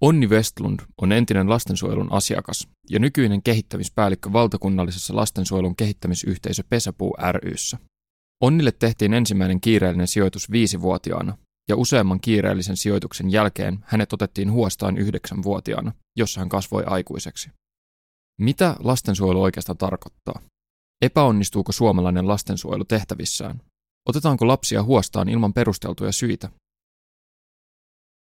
Onni Westlund on entinen lastensuojelun asiakas ja nykyinen kehittämispäällikkö valtakunnallisessa lastensuojelun kehittämisyhteisö Pesäpuu ryssä. Onnille tehtiin ensimmäinen kiireellinen sijoitus viisivuotiaana, ja useamman kiireellisen sijoituksen jälkeen hänet otettiin huostaan yhdeksänvuotiaana, jossa hän kasvoi aikuiseksi. Mitä lastensuojelu oikeastaan tarkoittaa? Epäonnistuuko suomalainen lastensuojelu tehtävissään? Otetaanko lapsia huostaan ilman perusteltuja syitä?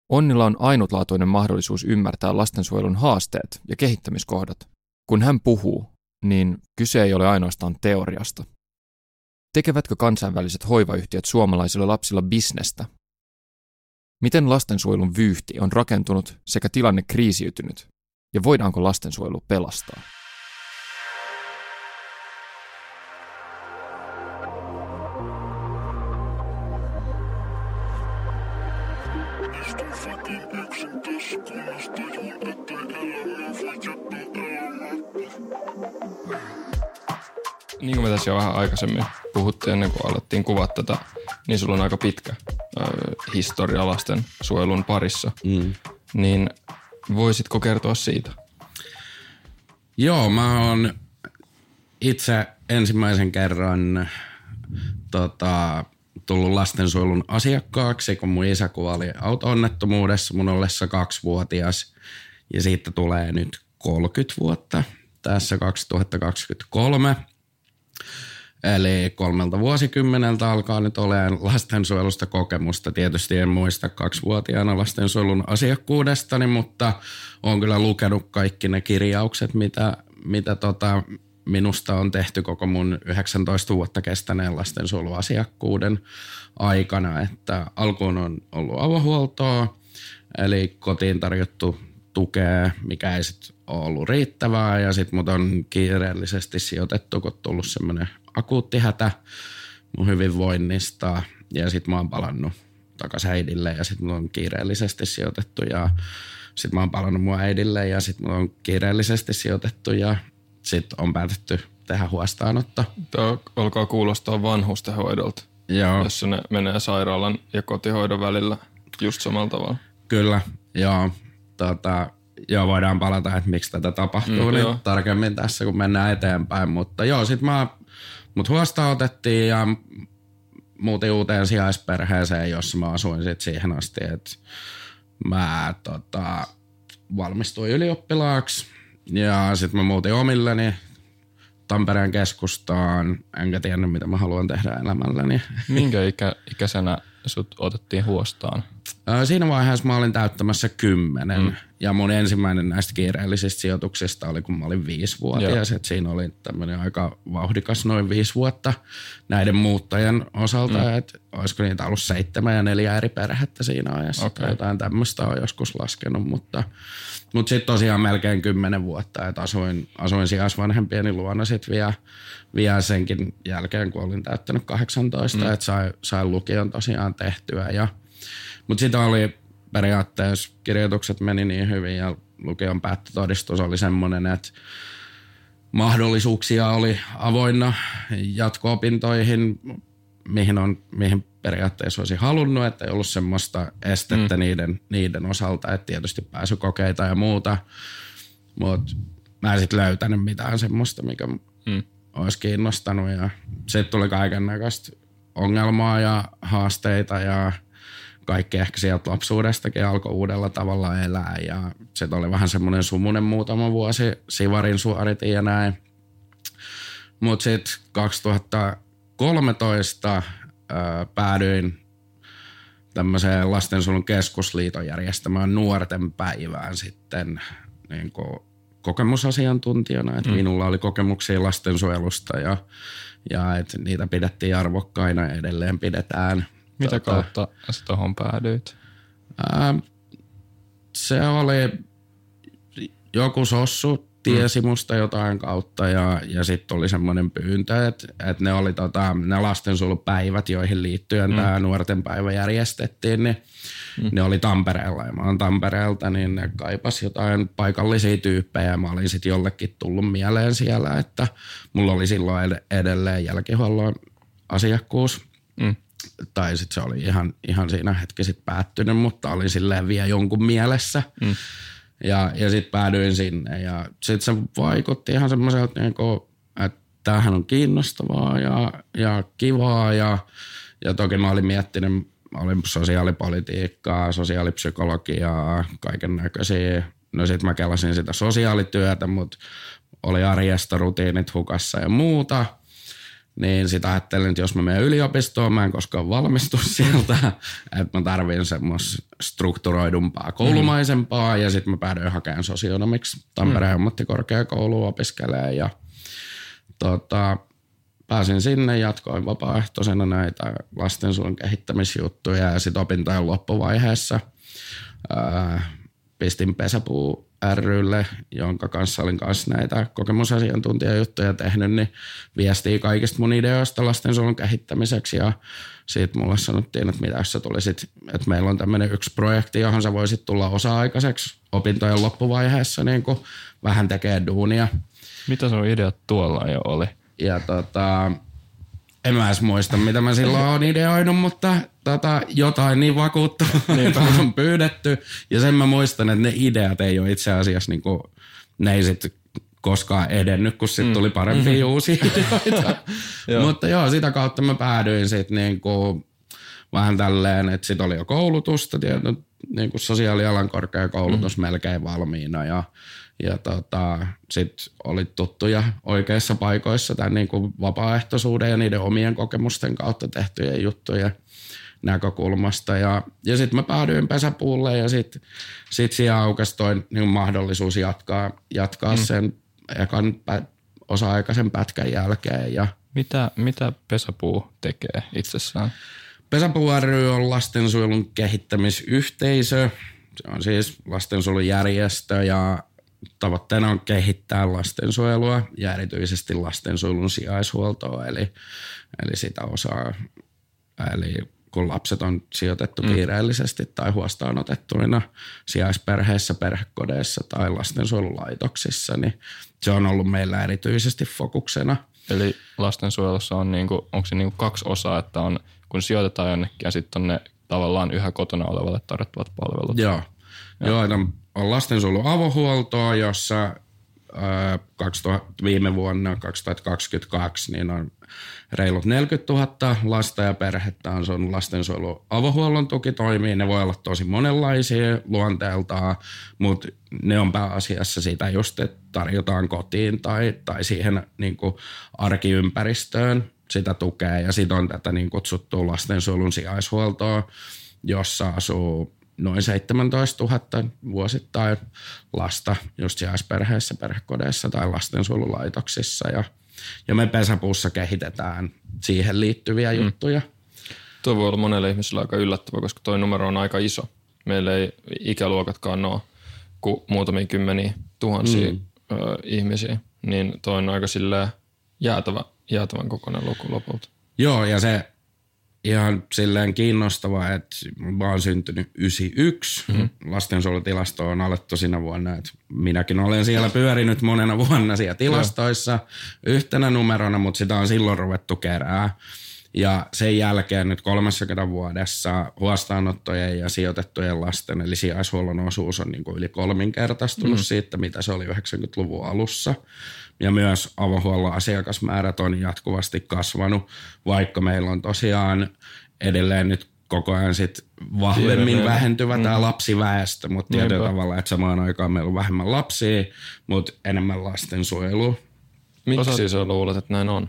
Onnilla on ainutlaatuinen mahdollisuus ymmärtää lastensuojelun haasteet ja kehittämiskohdat. Kun hän puhuu, niin kyse ei ole ainoastaan teoriasta. Tekevätkö kansainväliset hoivayhtiöt suomalaisilla lapsilla bisnestä? Miten lastensuojelun vyyhti on rakentunut sekä tilanne kriisiytynyt? Ja voidaanko lastensuojelu pelastaa? Niin kuin me tässä jo vähän aikaisemmin puhuttiin ennen kuin alettiin kuvaa tätä, niin sulla on aika pitkä ö, historia lasten suojelun parissa. Mm. Niin voisitko kertoa siitä? Joo, mä oon itse ensimmäisen kerran tota, tullut lastensuojelun asiakkaaksi, kun mun isä kuoli auto-onnettomuudessa mun ollessa kaksivuotias. Ja siitä tulee nyt 30 vuotta tässä 2023. Eli kolmelta vuosikymmeneltä alkaa nyt olemaan lastensuojelusta kokemusta. Tietysti en muista kaksivuotiaana lastensuojelun asiakkuudestani, mutta olen kyllä lukenut kaikki ne kirjaukset, mitä, mitä tota, minusta on tehty koko mun 19 vuotta kestäneen lastensuojeluasiakkuuden aikana. Että alkuun on ollut avohuoltoa, eli kotiin tarjottu tukea, mikä ei sitten ole ollut riittävää ja sitten mut on kiireellisesti sijoitettu, kun on tullut semmoinen akuutti hätä mun hyvinvoinnista ja sitten mä oon palannut takaisin äidille ja sitten mä oon kiireellisesti sijoitettu ja sitten mä oon palannut mun äidille ja sitten mä oon kiireellisesti sijoitettu ja sitten on päätetty tehdä huostaanotto. Tämä alkaa kuulostaa vanhustenhoidolta, Joo. jossa ne menee sairaalan ja kotihoidon välillä just samalla tavalla. Kyllä, joo. Tota, joo, voidaan palata, että miksi tätä tapahtuu mm, niin joo. tarkemmin tässä, kun mennään eteenpäin. Mutta joo, sitten mä Mut huosta otettiin ja muutin uuteen sijaisperheeseen, jossa mä asuin sit siihen asti, että mä tota, valmistuin ylioppilaaksi ja sitten mä muutin omilleni Tampereen keskustaan, enkä tiennyt mitä mä haluan tehdä elämälläni. Minkä ikä, ikäisenä sut otettiin huostaan? Siinä vaiheessa mä olin täyttämässä kymmenen mm. ja mun ensimmäinen näistä kiireellisistä sijoituksista oli kun mä olin viisivuotias. Et siinä oli tämmöinen aika vauhdikas noin viisi vuotta näiden muuttajien osalta. Mm. Että olisiko niitä ollut seitsemän ja neljä eri perhettä siinä ajassa. Okay. Jotain tämmöistä on joskus laskenut, mutta, mutta sitten tosiaan melkein kymmenen vuotta. Että asuin, asuin sijaisvanhempieni luona sitten vielä, vielä senkin jälkeen, kun olin täyttänyt 18. Mm. Että sai, sai lukion tosiaan tehtyä ja – mutta sitten oli periaatteessa, kirjoitukset meni niin hyvin ja lukion päättötodistus oli semmoinen, että mahdollisuuksia oli avoinna jatko-opintoihin, mihin, on, mihin periaatteessa olisi halunnut, että ei ollut semmoista estettä mm. niiden, niiden osalta, että tietysti pääsykokeita ja muuta, mutta mä en sitten löytänyt mitään semmoista, mikä mm. olisi kiinnostanut ja sitten tuli kaiken näköistä ongelmaa ja haasteita ja kaikki ehkä sieltä lapsuudestakin alkoi uudella tavalla elää ja se oli vähän semmoinen sumunen muutama vuosi, Sivarin suoritin ja näin. Mutta sitten 2013 ää, päädyin tämmöiseen lastensuojelun keskusliiton järjestämään nuorten päivään sitten niin kokemusasiantuntijana, että mm. minulla oli kokemuksia lastensuojelusta ja, ja että niitä pidettiin arvokkaina ja edelleen pidetään – mitä tota, kautta sä tuohon päädyit? Ää, se oli joku sossu tiesi mm. musta jotain kautta ja, ja sitten oli semmoinen pyyntö, että, että ne oli tota, ne lastensuojelupäivät, joihin liittyen mm. tämä nuorten päivä järjestettiin, niin mm. ne oli Tampereella ja mä oon Tampereelta, niin ne kaipas jotain paikallisia tyyppejä. Mä olin sitten jollekin tullut mieleen siellä, että mulla oli silloin edelleen jälkihuollon asiakkuus. Mm tai sitten se oli ihan, ihan siinä hetki sitten päättynyt, mutta oli silleen vielä jonkun mielessä. Mm. Ja, ja sitten päädyin sinne ja sitten se vaikutti ihan semmoiselta, niin että tämähän on kiinnostavaa ja, ja kivaa ja, ja toki mä olin miettinyt, mä olin sosiaalipolitiikkaa, sosiaalipsykologiaa, kaiken näköisiä. No sitten mä kelasin sitä sosiaalityötä, mutta oli arjesta rutiinit hukassa ja muuta – niin sitä ajattelin, että jos mä menen yliopistoon, mä en koskaan valmistu sieltä, että mä tarvin semmoista strukturoidumpaa, koulumaisempaa, mm. ja sitten mä päädyin hakemaan sosionomiksi Tampereen mm. ammattikorkeakouluun opiskelemaan, ja tota, pääsin sinne, jatkoin vapaaehtoisena näitä lastensuojelun kehittämisjuttuja, ja sitten opintojen loppuvaiheessa ää, pistin pesäpuu rylle, jonka kanssa olin kanssa näitä kokemusasiantuntijajuttuja tehnyt, niin viestii kaikista mun ideoista lastensuojelun kehittämiseksi ja siitä mulle sanottiin, että mitä jos sä tulisit, että meillä on tämmöinen yksi projekti, johon sä voisit tulla osa-aikaiseksi opintojen loppuvaiheessa niin kuin vähän tekee duunia. Mitä sun ideat tuolla jo oli? Ja tota, en mä edes muista, mitä mä silloin oon ideoinut, mutta tota, jotain niin vakuuttavaa on pyydetty. Ja sen mä muistan, että ne ideat ei ole itse asiassa, niin kuin, ne ei sit koskaan edennyt, kun sitten tuli mm. parempia mm-hmm. uusia ideoita. joo. Mutta joo, sitä kautta mä päädyin sitten niin kuin, vähän tälleen, että sitten oli jo koulutusta, tietysti, niin kuin sosiaalialan korkeakoulutus mm. melkein valmiina ja ja tota, sitten oli tuttuja oikeissa paikoissa tämän niin kuin vapaaehtoisuuden ja niiden omien kokemusten kautta tehtyjen juttujen näkökulmasta. Ja, ja sitten mä päädyin pesäpuulle ja sitten sit siellä aukesi toi niin mahdollisuus jatkaa, jatkaa mm. sen ekan pä, osa-aikaisen pätkän jälkeen. Ja mitä, mitä pesäpuu tekee itsessään? Pesäpuu ry on lastensuojelun kehittämisyhteisö. Se on siis lastensuojelujärjestö ja tavoitteena on kehittää lastensuojelua ja erityisesti lastensuojelun sijaishuoltoa, eli, eli sitä osaa, eli kun lapset on sijoitettu mm. kiireellisesti tai huostaan otettuina sijaisperheissä, perhekodeissa tai lastensuojelulaitoksissa, niin se on ollut meillä erityisesti fokuksena. Eli lastensuojelussa on, niinku, onko se niinku kaksi osaa, että on, kun sijoitetaan jonnekin ja sitten on ne tavallaan yhä kotona olevalle tarjottavat palvelut. Joo, Joo, on lastensuojelun avohuoltoa, jossa 2000, viime vuonna 2022 niin on reilut 40 000 lasta ja perhettä on sun lastensuojelun avohuollon tukitoimia. Ne voi olla tosi monenlaisia luonteeltaan, mutta ne on pääasiassa sitä just, että tarjotaan kotiin tai, tai siihen niin kuin arkiympäristöön sitä tukea. Ja sitten on tätä niin kutsuttua lastensuojelun sijaishuoltoa, jossa asuu noin 17 000 vuosittain lasta just sijaisperheissä, perhekodeissa tai lastensuojelulaitoksissa. Ja, ja me pesäpuussa kehitetään siihen liittyviä mm. juttuja. Tuo voi olla monelle ihmiselle aika yllättävä, koska tuo numero on aika iso. Meillä ei ikäluokatkaan ole kuin muutamia kymmeniä tuhansia mm. ö, ihmisiä, niin tuo on aika jäätävä, jäätävän kokoinen luku lopulta. Joo, ja se ihan silleen kiinnostavaa, että mä oon syntynyt 91. Mm-hmm. Lastensuojelutilasto on alettu siinä vuonna, että minäkin olen siellä pyörinyt monena vuonna siellä tilastoissa yhtenä numerona, mutta sitä on silloin ruvettu kerää. Ja sen jälkeen nyt 30 vuodessa huostaanottojen ja sijoitettujen lasten, eli sijaishuollon osuus on niin kuin yli kolminkertaistunut mm. siitä, mitä se oli 90-luvun alussa. Ja myös avohuollon asiakasmäärät on jatkuvasti kasvanut, vaikka meillä on tosiaan edelleen nyt koko ajan sit vahvemmin Tiedä, vähentyvä mm. tämä lapsiväestö, mutta tietyllä tavalla, että samaan aikaan meillä on vähemmän lapsia, mutta enemmän lastensuojelua. Miksi sä luulet, että näin on?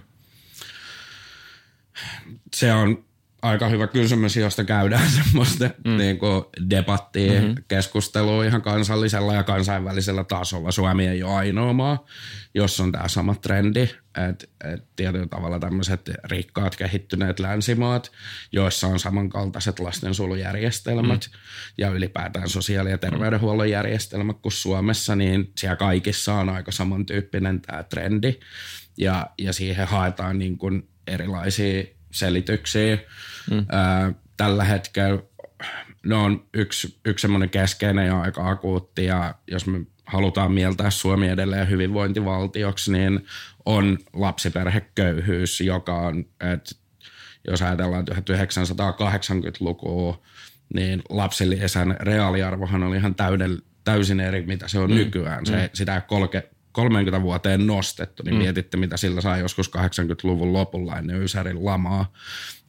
Se on aika hyvä kysymys, josta käydään semmoista mm. niin kuin debattia, mm-hmm. keskustelua ihan kansallisella ja kansainvälisellä tasolla. Suomi ei ole ainoa maa, jossa on tämä sama trendi, että et tietyllä tavalla tämmöiset rikkaat kehittyneet länsimaat, joissa on samankaltaiset lastensuojelujärjestelmät mm. ja ylipäätään sosiaali- ja terveydenhuollon järjestelmät kuin Suomessa, niin siellä kaikissa on aika samantyyppinen tämä trendi ja, ja siihen haetaan niin kuin erilaisia selityksiä. Mm. Ää, tällä hetkellä ne on yksi, yksi semmoinen keskeinen ja aika akuutti ja jos me halutaan mieltää Suomi edelleen hyvinvointivaltioksi, niin on lapsiperheköyhyys, joka on, että jos ajatellaan 1980-lukua, niin lapsilisän reaaliarvohan oli ihan täydell, täysin eri, mitä se on mm. nykyään. Se, mm. Sitä kolke, 30 vuoteen nostettu, niin mm. mietitte, mitä sillä sai joskus 80-luvun lopulla ennen Ysärin lamaa.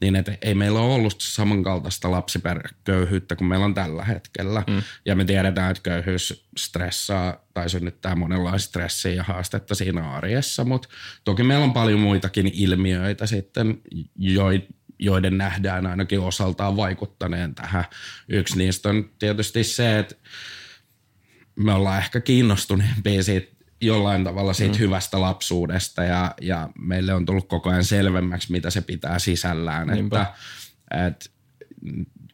Niin että ei meillä ole ollut samankaltaista lapsiperheköyhyyttä kuin meillä on tällä hetkellä. Mm. Ja me tiedetään, että köyhyys stressaa tai synnyttää monenlaista stressiä ja haastetta siinä arjessa, mutta toki meillä on paljon muitakin ilmiöitä sitten, joiden nähdään ainakin osaltaan vaikuttaneen tähän. Yksi niistä on tietysti se, että me ollaan ehkä kiinnostuneempia siitä jollain tavalla siitä mm. hyvästä lapsuudesta ja, ja meille on tullut koko ajan selvemmäksi, mitä se pitää sisällään. Että, että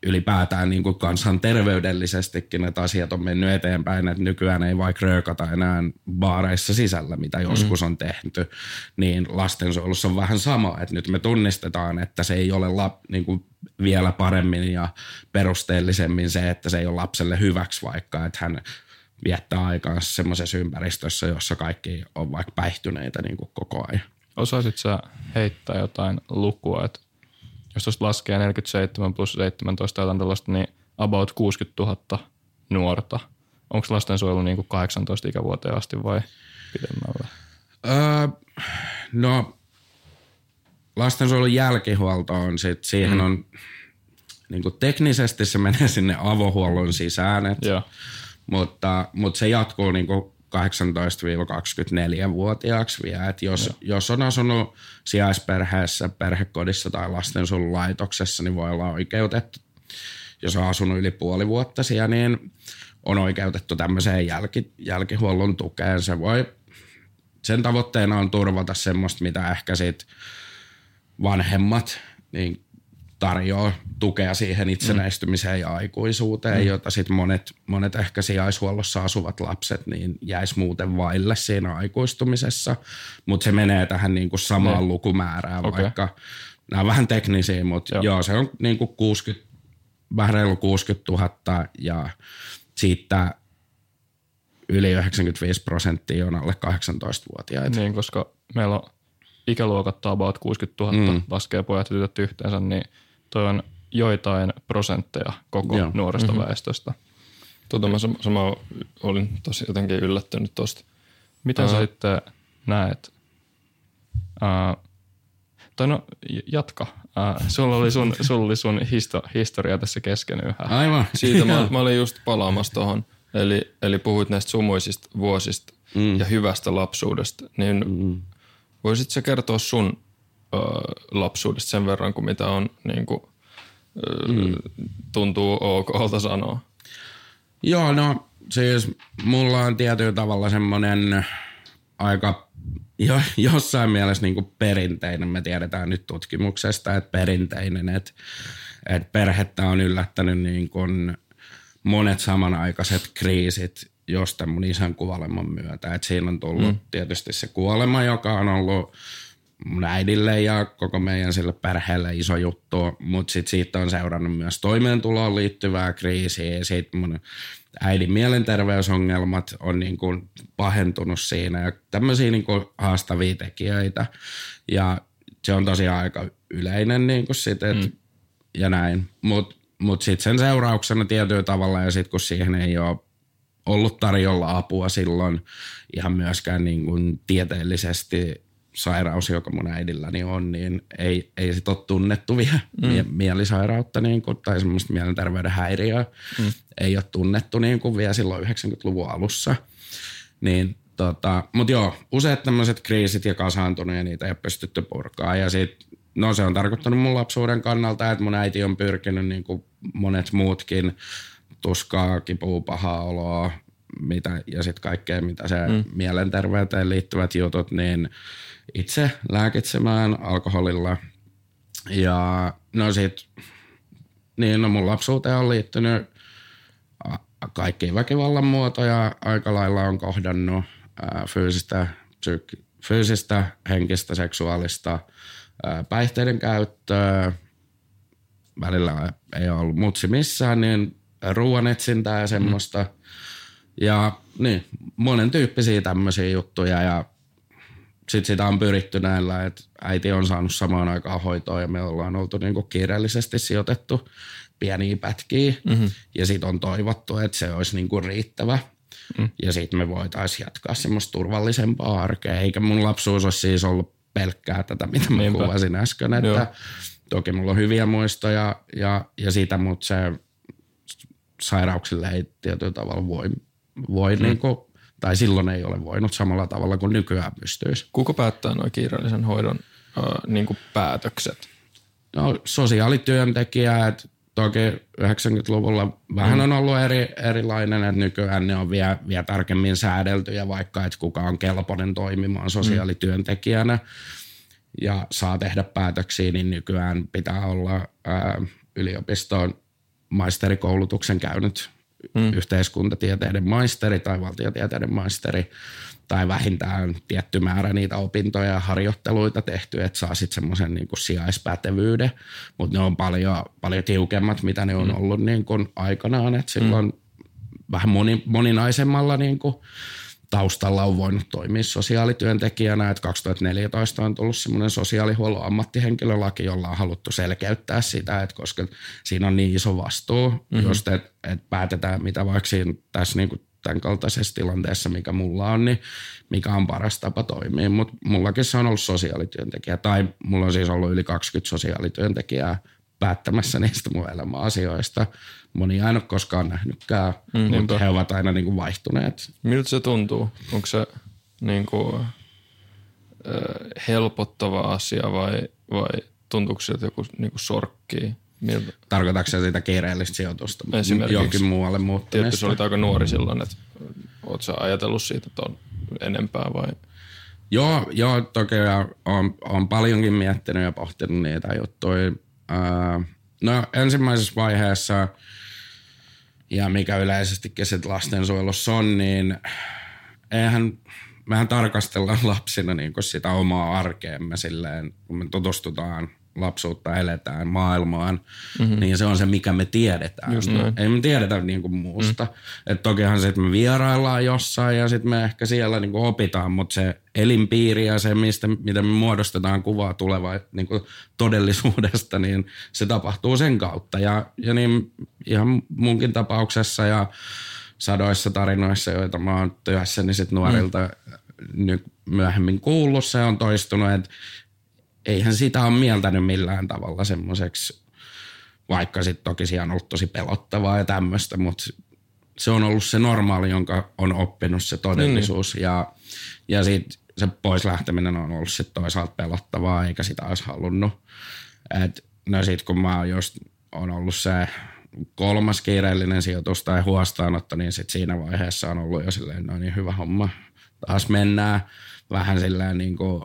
ylipäätään niin kuin kansan terveydellisestikin, että asiat on mennyt eteenpäin, että nykyään ei vaikka röökata enää baareissa sisällä, mitä mm. joskus on tehty, niin lastensuojelussa on vähän sama, että nyt me tunnistetaan, että se ei ole lap, niin kuin vielä paremmin ja perusteellisemmin se, että se ei ole lapselle hyväksi vaikka, että hän viettää aikaa semmoisessa ympäristössä, jossa kaikki on vaikka päihtyneitä niin kuin koko ajan. Osaisit sä heittää jotain lukua, että jos tuosta laskee 47 plus 17 jotain tällaista, niin about 60 000 nuorta. Onko lastensuojelu niin kuin 18 ikävuoteen asti vai pidemmällä? Öö, no, lastensuojelun jälkihuolto on sit, siihen mm. on niin kuin teknisesti se menee sinne avohuollon sisään, että mutta, mutta se jatkuu niin kuin 18-24-vuotiaaksi vielä. Et jos, jos on asunut sijaisperheessä, perhekodissa tai lastensuojelulaitoksessa, niin voi olla oikeutettu, jos on asunut yli puoli vuotta siellä, niin on oikeutettu tämmöiseen jälki, jälkihuollon tukeen. Se voi, sen tavoitteena on turvata semmoista, mitä ehkä sit vanhemmat niin tarjoaa tukea siihen itsenäistymiseen mm. ja aikuisuuteen, mm. jota sitten monet, monet ehkä sijaishuollossa asuvat lapset niin jäisi muuten vaille siinä aikuistumisessa. Mutta se menee tähän niinku samaan mm. lukumäärään, okay. vaikka nämä on vähän teknisiä, mutta joo. joo, se on niinku 60, vähän reilu 60 000 ja siitä yli 95 prosenttia on alle 18-vuotiaita. Niin, koska meillä on ikäluokat about 60 000 mm. laskee pojat ja tytöt yhteensä, niin – toi on joitain prosentteja koko Joo. nuoresta mm-hmm. väestöstä. Tuota mä sama, sama olin tosi jotenkin yllättynyt tosta. Miten uh, sä sitten näet? Uh, tai no jatka. Uh, sulla oli sun, sulla oli sun histo, historia tässä kesken yhä. Aivan. Siitä mä, mä olin just palaamassa tuohon. Eli, eli puhuit näistä sumuisista vuosista mm. ja hyvästä lapsuudesta. Niin mm. voisit sä kertoa sun lapsuudesta sen verran kuin mitä on niin kuin, mm. tuntuu okolta sanoa. Joo, no siis mulla on tietyllä tavalla semmoinen aika jo, jossain mielessä niin perinteinen. Me tiedetään nyt tutkimuksesta, että perinteinen, että, että perhettä on yllättänyt niin kuin monet samanaikaiset kriisit josta mun isän kuoleman myötä. että siinä on tullut mm. tietysti se kuolema, joka on ollut mun äidille ja koko meidän sille perheelle iso juttu, mutta sitten siitä on seurannut myös toimeentuloon liittyvää kriisiä ja sitten mun äidin mielenterveysongelmat on niin kuin pahentunut siinä. Ja tämmöisiä niin kuin haastavia tekijöitä. Ja se on tosiaan aika yleinen niin kuin sit, et, mm. ja näin, mutta mut sitten sen seurauksena tietyllä tavalla ja sitten kun siihen ei ole ollut tarjolla apua silloin ihan myöskään niin kuin tieteellisesti sairaus, joka mun äidilläni on, niin ei, ei sit ole tunnettu vielä mm. mielisairautta niin kuin, tai semmoista mielenterveyden häiriöä. Mm. Ei ole tunnettu niin kuin vielä silloin 90-luvun alussa. Niin, tota, Mutta joo, useat tämmöiset kriisit ja kasaantunut ja niitä ei ole pystytty purkaa. Ja sit, no se on tarkoittanut mun lapsuuden kannalta, että mun äiti on pyrkinyt niin kuin monet muutkin tuskaa, kipua, pahaa oloa, mitä, ja sitten kaikkea, mitä se mm. mielenterveyteen liittyvät jutut, niin – itse lääkitsemään alkoholilla. Ja no sit, niin no mun lapsuuteen on liittynyt kaikki väkivallan muotoja aika lailla on kohdannut ää, fyysistä, psyyk- fyysistä, henkistä, seksuaalista, ää, päihteiden käyttöä. Välillä ei ole ollut mutsi missään, niin ruoan etsintää ja semmoista. Mm. Ja niin, monen tyyppisiä tämmöisiä juttuja ja sitten sitä on pyritty näillä, että äiti on saanut samaan aikaan hoitoa ja me ollaan oltu niinku kiireellisesti sijoitettu pieniä pätkiä. Mm-hmm. Ja sitten on toivottu, että se olisi niinku riittävä. Mm. Ja sitten me voitaisiin jatkaa semmoista turvallisempaa arkea. Eikä mun lapsuus olisi siis ollut pelkkää tätä, mitä mä Niinpä. kuvasin äsken. Että Joo. toki mulla on hyviä muistoja ja, ja sitä, mutta se sairauksille ei tietyllä tavalla voi, voi mm. niinku, tai silloin ei ole voinut samalla tavalla kuin nykyään pystyisi. Kuka päättää noin kiireellisen hoidon äh, niinku päätökset? No sosiaalityöntekijät, toki 90-luvulla vähän mm. on ollut eri, erilainen, että nykyään ne on vielä, vielä tarkemmin säädeltyjä, vaikka että kuka on kelpoinen toimimaan sosiaalityöntekijänä ja saa tehdä päätöksiä, niin nykyään pitää olla ää, yliopiston maisterikoulutuksen käynyt mm. yhteiskuntatieteiden maisteri tai valtiotieteiden maisteri tai vähintään tietty määrä niitä opintoja ja harjoitteluita tehty, että saa sitten semmoisen niin sijaispätevyyden, mutta ne on paljon, paljon tiukemmat, mitä ne on mm. ollut niin kuin aikanaan, että silloin mm. vähän moni, moninaisemmalla niin kuin taustalla on voinut toimia sosiaalityöntekijänä, että 2014 on tullut semmoinen sosiaalihuollon ammattihenkilölaki, jolla on haluttu selkeyttää sitä, että koska siinä on niin iso vastuu, mm-hmm. jos et, et päätetään, mitä vaikka siinä, tässä niin kuin tämän kaltaisessa tilanteessa, mikä mulla on, niin mikä on paras tapa toimia. Mutta mullakin se on ollut sosiaalityöntekijä, tai mulla on siis ollut yli 20 sosiaalityöntekijää päättämässä niistä mun elämän asioista. Moni ei ole koskaan nähnytkään, mm, mutta he ovat aina niin kuin vaihtuneet. Miltä se tuntuu? Onko se niin kuin, helpottava asia vai, vai tuntuuko se, että joku niin kuin sorkkii? Miltä? Tarkoitatko se sitä kiireellistä sijoitusta johonkin muualle muuttamista? Tietysti se oli aika nuori silloin, että oletko ajatellut siitä, että on enempää vai? Joo, joo toki on, on paljonkin miettinyt ja pohtinut niitä juttuja no ensimmäisessä vaiheessa ja mikä yleisestikin sitten lastensuojelussa on, niin eihän, mehän tarkastellaan lapsina niin sitä omaa arkeemme silleen, kun me tutustutaan lapsuutta eletään maailmaan, mm-hmm. niin se on se, mikä me tiedetään. Just Ei me tiedetä niin kuin muusta. Mm. Et tokihan se, että me vieraillaan jossain ja sitten me ehkä siellä niin kuin opitaan, mutta se elinpiiri ja se, mistä, miten me muodostetaan kuvaa tulevaa niin kuin todellisuudesta, niin se tapahtuu sen kautta. Ja, ja niin ihan munkin tapauksessa ja sadoissa tarinoissa, joita mä oon työssäni sit nuorilta mm. nyt myöhemmin kuullut, se on toistunut, että eihän sitä ole mieltänyt millään tavalla semmoiseksi, vaikka sitten toki siellä on ollut tosi pelottavaa ja tämmöistä, mutta se on ollut se normaali, jonka on oppinut se todellisuus niin. ja, ja sitten se pois lähteminen on ollut sitten toisaalta pelottavaa, eikä sitä olisi halunnut. Et, no sitten kun mä just on ollut se kolmas kiireellinen sijoitus tai huostaanotto, niin sitten siinä vaiheessa on ollut jo silleen, no niin hyvä homma, taas mennään vähän silleen niin kuin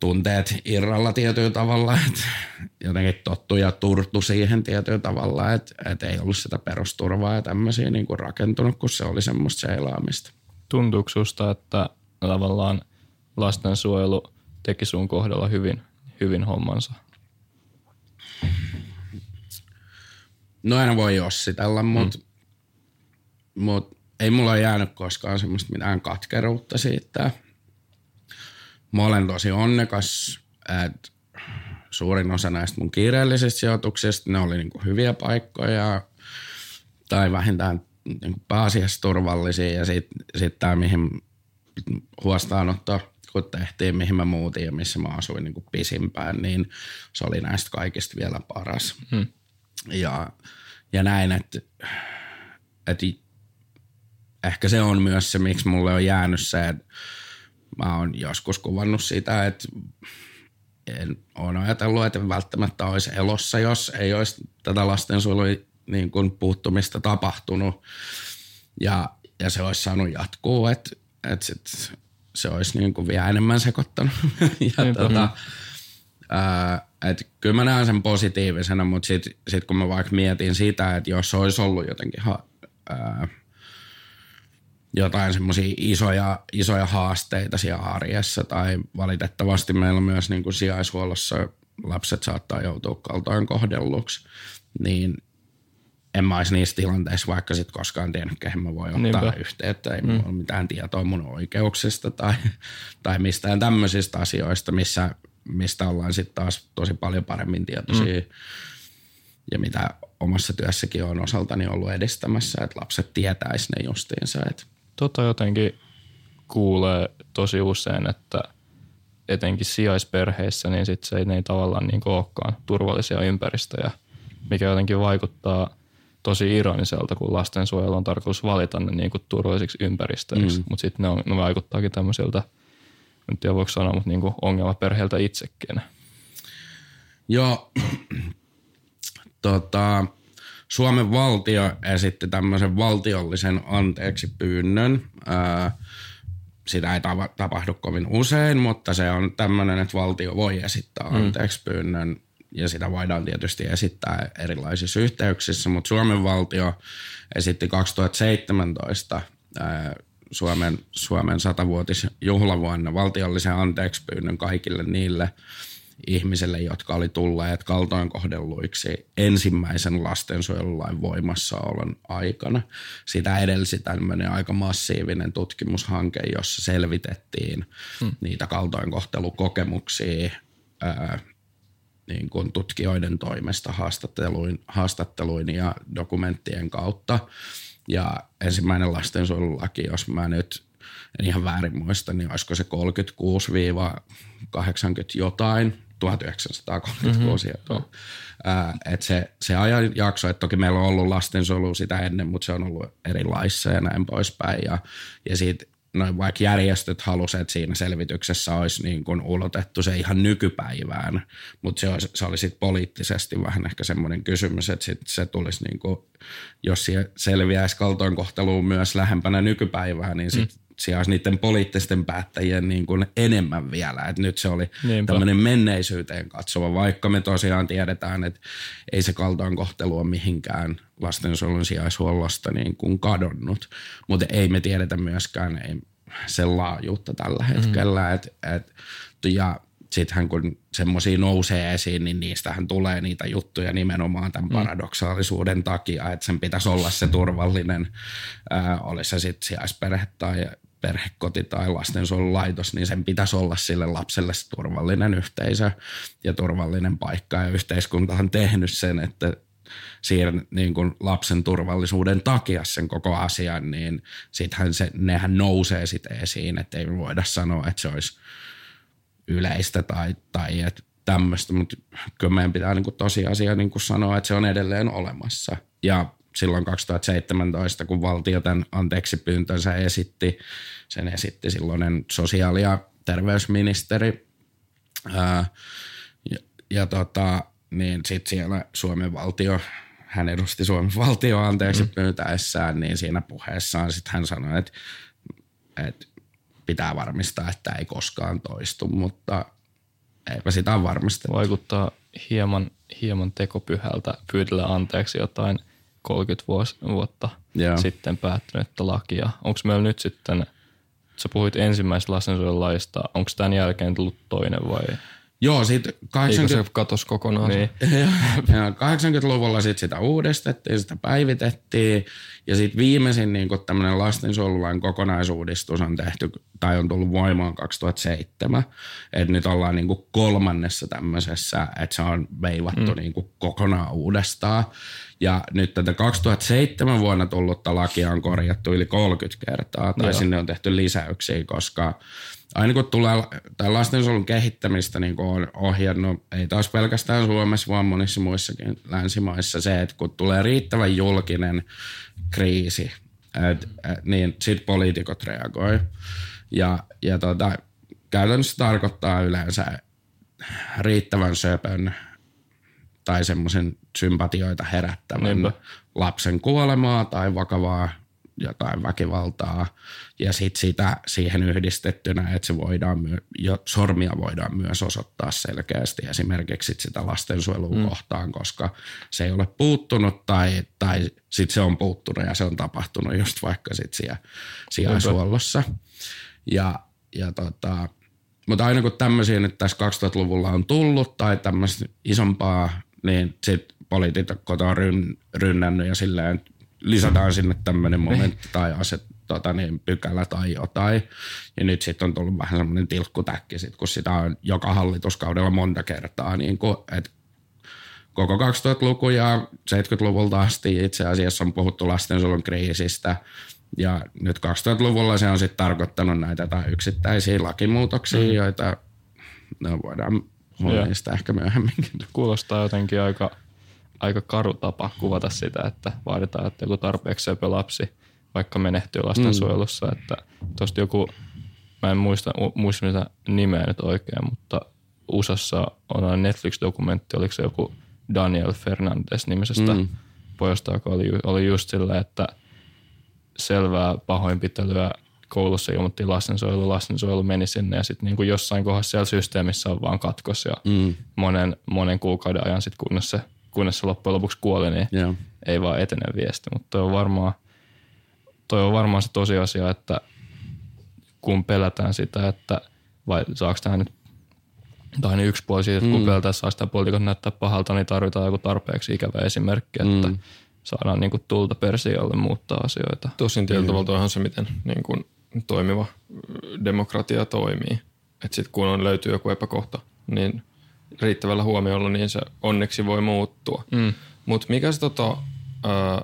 tunteet irralla tietyllä tavalla, että jotenkin tottu ja turtu siihen tietyllä tavalla, että, että ei ollut sitä perusturvaa ja tämmöisiä niin kuin rakentunut, kun se oli semmoista seilaamista. Tuntuuko susta, että tavallaan lastensuojelu teki sun kohdalla hyvin, hyvin hommansa? No en voi jossitella, mutta mm. mut ei mulla ole jäänyt koskaan semmoista mitään katkeruutta siitä – Mä olen tosi onnekas, että suurin osa näistä mun kiireellisistä sijoituksista, ne oli niinku hyviä paikkoja tai vähintään niinku pääasiassa turvallisia. Ja sitten sit tämä, mihin huostaanotto kun tehtiin, mihin mä muutin ja missä mä asuin niin kuin pisimpään, niin se oli näistä kaikista vielä paras. Hmm. Ja, ja näin, että, että ehkä se on myös se, miksi mulle on jäänyt se, että mä oon joskus kuvannut sitä, että en ole ajatellut, että välttämättä olisi elossa, jos ei olisi tätä lastensuojelun niin kuin puuttumista tapahtunut. Ja, ja se olisi saanut jatkuu, että, että sit se olisi niin kuin vielä enemmän sekoittanut. ja niin, tota, ää, et kyllä mä näen sen positiivisena, mutta sitten sit kun mä vaikka mietin sitä, että jos olisi ollut jotenkin ha, ää, jotain semmoisia isoja, isoja haasteita siellä arjessa tai valitettavasti meillä myös niin kuin sijaishuollossa lapset saattaa joutua kaltoin kohdelluksi, niin en mä olisi niissä tilanteissa vaikka sit koskaan tiennyt, kehen mä voi ottaa Niinpä. yhteyttä. Ei mm. ole mitään tietoa mun oikeuksista tai, tai mistään tämmöisistä asioista, missä, mistä ollaan sitten taas tosi paljon paremmin tietoisia. Mm. Ja mitä omassa työssäkin on osaltani ollut edistämässä, että lapset tietäis ne justiinsa. Että Tota jotenkin kuulee tosi usein, että etenkin sijaisperheissä, niin sit se ei, ne ei tavallaan niin olekaan turvallisia ympäristöjä, mikä jotenkin vaikuttaa tosi ironiselta, kun lastensuojelu on tarkoitus valita ne niin kuin turvallisiksi ympäristöiksi, mm. mutta sitten ne, on, ne vaikuttaakin tämmöisiltä, en tiedä voiko sanoa, mutta niin kuin ongelmaperheiltä itsekin. Joo, tota, Suomen valtio esitti tämmöisen valtiollisen anteeksi pyynnön. Ää, sitä ei tava, tapahdu kovin usein, mutta se on tämmöinen, että valtio voi esittää anteeksi pyynnön ja sitä voidaan tietysti esittää erilaisissa yhteyksissä, mutta Suomen valtio esitti 2017 ää, Suomen, Suomen satavuotisjuhlavuonna valtiollisen anteeksi pyynnön kaikille niille ihmisille, jotka oli tulleet kaltoinkohdelluiksi ensimmäisen lastensuojelulain voimassaolon aikana. Sitä edelsi tämmöinen aika massiivinen tutkimushanke, jossa selvitettiin hmm. niitä kaltoinkohtelukokemuksia ää, niin kuin tutkijoiden toimesta haastatteluin, haastatteluin ja dokumenttien kautta. Ja ensimmäinen lastensuojelulaki, jos mä nyt en ihan väärin muista, niin olisiko se 36-80 jotain, 1936. Mm-hmm. Et se, se ajanjakso, että toki meillä on ollut lastensuojelu sitä ennen, mutta se on ollut erilaissa ja näin poispäin. Ja, ja siitä noin vaikka järjestöt halusivat, että siinä selvityksessä olisi niin kuin ulotettu se ihan nykypäivään, mutta se, olisi, se oli sitten poliittisesti vähän ehkä semmoinen kysymys, että sit se tulisi, niin kuin, jos selviäisi kaltoinkohteluun myös lähempänä nykypäivää, niin sitten mm olisi niiden poliittisten päättäjien niin kuin enemmän vielä. Et nyt se oli Niinpä. tämmöinen menneisyyteen katsova, vaikka me tosiaan tiedetään, että ei se kaltoinkohtelu ole mihinkään lastensuojelun sijaishuollosta niin kuin kadonnut. Mutta ei me tiedetä myöskään ei sen laajuutta tällä hetkellä. Mm. Et, et, ja sittenhän kun semmoisia nousee esiin, niin niistähän tulee niitä juttuja nimenomaan tämän paradoksaalisuuden takia, että sen pitäisi olla se turvallinen, ää, olisi se sitten sijaisperhe tai perhekoti tai lastensuojelulaitos, niin sen pitäisi olla sille lapselle se turvallinen yhteisö ja turvallinen paikka. Ja yhteiskunta on tehnyt sen, että siihen niin kuin lapsen turvallisuuden takia sen koko asian, niin sittenhän se, nehän nousee sitten esiin, että ei voida sanoa, että se olisi yleistä tai, tai että tämmöistä, mutta kyllä meidän pitää niin kuin tosiasia niin kuin sanoa, että se on edelleen olemassa. Ja silloin 2017, kun valtio tämän anteeksi pyyntönsä esitti, sen esitti silloinen sosiaali- ja terveysministeri. Ää, ja, ja tota, niin sitten siellä Suomen valtio, hän edusti Suomen valtio anteeksi mm. pyytäessään, niin siinä puheessaan sitten hän sanoi, että, että pitää varmistaa, että ei koskaan toistu, mutta eipä sitä varmistettu. Vaikuttaa hieman, hieman tekopyhältä pyydellä anteeksi jotain – 30 vuos, vuotta yeah. sitten päättynyttä lakia. Onko meillä nyt sitten, sä puhuit ensimmäisestä lastensuojelulaista, onko tämän jälkeen tullut toinen vai? Joo, sitten 80... Eikö se katos kokonaan? Niin. ja 80-luvulla sit sitä uudistettiin, sitä päivitettiin ja sitten viimeisin niin tämmöinen lastensuojelulain kokonaisuudistus on tehty tai on tullut voimaan 2007. Että nyt ollaan niin kolmannessa tämmöisessä, että se on veivattu mm. niin kokonaan uudestaan. Ja nyt tätä 2007 vuonna tullutta lakia on korjattu yli 30 kertaa tai Joo. sinne on tehty lisäyksiä, koska aina kun tulee tai lastensuojelun kehittämistä niin on ohjannut, ei taas pelkästään Suomessa, vaan monissa muissakin länsimaissa se, että kun tulee riittävän julkinen kriisi, et, et, niin sitten poliitikot reagoi. Ja, ja tota, käytännössä tarkoittaa yleensä riittävän söpön tai semmoisen sympatioita herättävän Niinpä. lapsen kuolemaa tai vakavaa jotain väkivaltaa ja sitten sitä siihen yhdistettynä, että se voidaan myö, jo, sormia voidaan myös osoittaa selkeästi esimerkiksi sit sitä lastensuojelua mm. kohtaan, koska se ei ole puuttunut tai, tai sitten se on puuttunut ja se on tapahtunut just vaikka sitten siellä sijaishuollossa. Ja, ja tota, mutta aina kun tämmöisiä nyt tässä 2000-luvulla on tullut tai tämmöistä isompaa niin sit poliitikot on ryn, rynnännyt ja silleen lisätään sinne tämmöinen momentti tai aset, tota niin, pykälä tai jotain. Ja nyt sitten on tullut vähän semmoinen tilkkutäkki, sit, kun sitä on joka hallituskaudella monta kertaa, niin kuin, että koko 2000-luku ja 70-luvulta asti itse asiassa on puhuttu lastensuojelun kriisistä. Ja nyt 2000-luvulla se on sitten tarkoittanut näitä tai yksittäisiä lakimuutoksia, mm. joita no, voidaan puhua niistä ehkä myöhemminkin. Kuulostaa jotenkin aika, aika karu tapa kuvata sitä, että vaaditaan, että joku tarpeeksi söpö lapsi vaikka menehtyy lastensuojelussa. Mm. Että tosta joku, mä en muista, muista mitä nimeä nyt oikein, mutta USAssa on Netflix-dokumentti, oliko se joku – Daniel Fernandes nimisestä mm. pojasta, joka oli, oli just sillä, että selvää pahoinpitelyä koulussa ilmoitti lastensuojelu, lastensuojelu meni sinne ja sitten niin kuin jossain kohdassa siellä systeemissä on vaan katkos ja mm. monen, monen kuukauden ajan sitten kunnes se, kunnes se loppujen lopuksi kuoli, niin yeah. ei vaan etene viesti. Mutta toi on varmaan, toi on varmaan se tosiasia, että kun pelätään sitä, että vai saako tämä nyt tai niin yksi puoli siitä, että kun mm. saa sitä poliitikot näyttää pahalta, niin tarvitaan joku tarpeeksi ikävä esimerkki, että mm. saadaan niin kuin tulta persialle muuttaa asioita. Tosin tietyllä tavalla onhan se, miten niin kuin toimiva demokratia toimii. Että sitten kun on löytyy joku epäkohta, niin riittävällä huomiolla, niin se onneksi voi muuttua. Mm. Mutta mikä se tota, ää,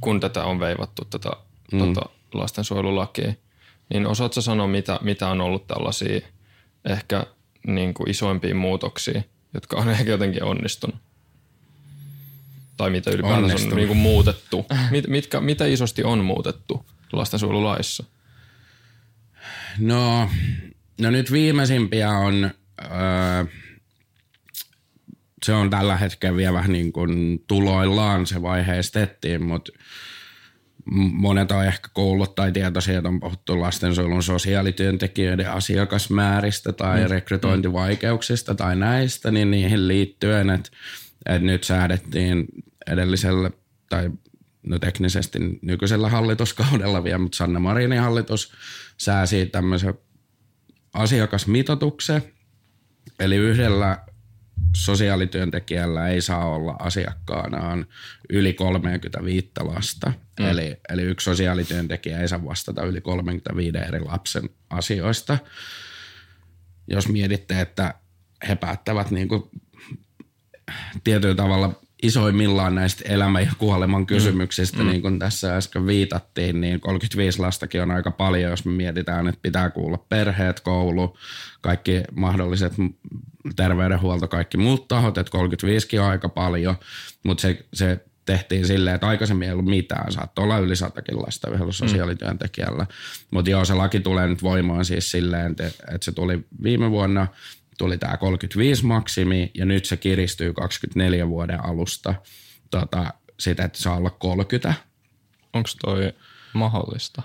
kun tätä on veivattu, tätä mm. tota, lastensuojelulakia, niin osaatko sanoa, mitä, mitä on ollut tällaisia ehkä – niin kuin isoimpiin muutoksiin, jotka on ehkä jotenkin onnistunut? Tai mitä ylipäätään on niin kuin muutettu? Mit, mitkä, mitä isosti on muutettu lastensuojelulaissa? No, no nyt viimeisimpiä on, öö, se on tällä hetkellä vielä vähän niin kuin tuloillaan se vaiheistettiin, mutta monet on ehkä kuullut tai tietoisia, että on puhuttu lastensuojelun sosiaalityöntekijöiden asiakasmääristä tai mm. rekrytointivaikeuksista tai näistä, niin niihin liittyen, että, että nyt säädettiin edellisellä tai no teknisesti nykyisellä hallituskaudella vielä, mutta Sanna Marinin hallitus sääsi tämmöisen asiakasmitoituksen, eli yhdellä sosiaalityöntekijällä ei saa olla asiakkaanaan yli 35 lasta. Mm. Eli, eli yksi sosiaalityöntekijä ei saa vastata yli 35 eri lapsen asioista. Jos mietitte, että he päättävät niin kuin tietyllä tavalla isoimmillaan näistä elämän ja kuoleman kysymyksistä, mm. niin kuin tässä äsken viitattiin, niin 35 lastakin on aika paljon, jos me mietitään, että pitää kuulla perheet, koulu, kaikki mahdolliset terveydenhuolto, kaikki muut tahot, että 35 on aika paljon, mutta se, se tehtiin silleen, että aikaisemmin ei ollut mitään. Saattoi olla yli satakin lasta yhdellä sosiaalityöntekijällä. Mutta joo, se laki tulee nyt voimaan siis silleen, että, että se tuli viime vuonna, tuli tämä 35 maksimi ja nyt se kiristyy 24 vuoden alusta tota, sitä, että saa olla 30. Onko toi mahdollista?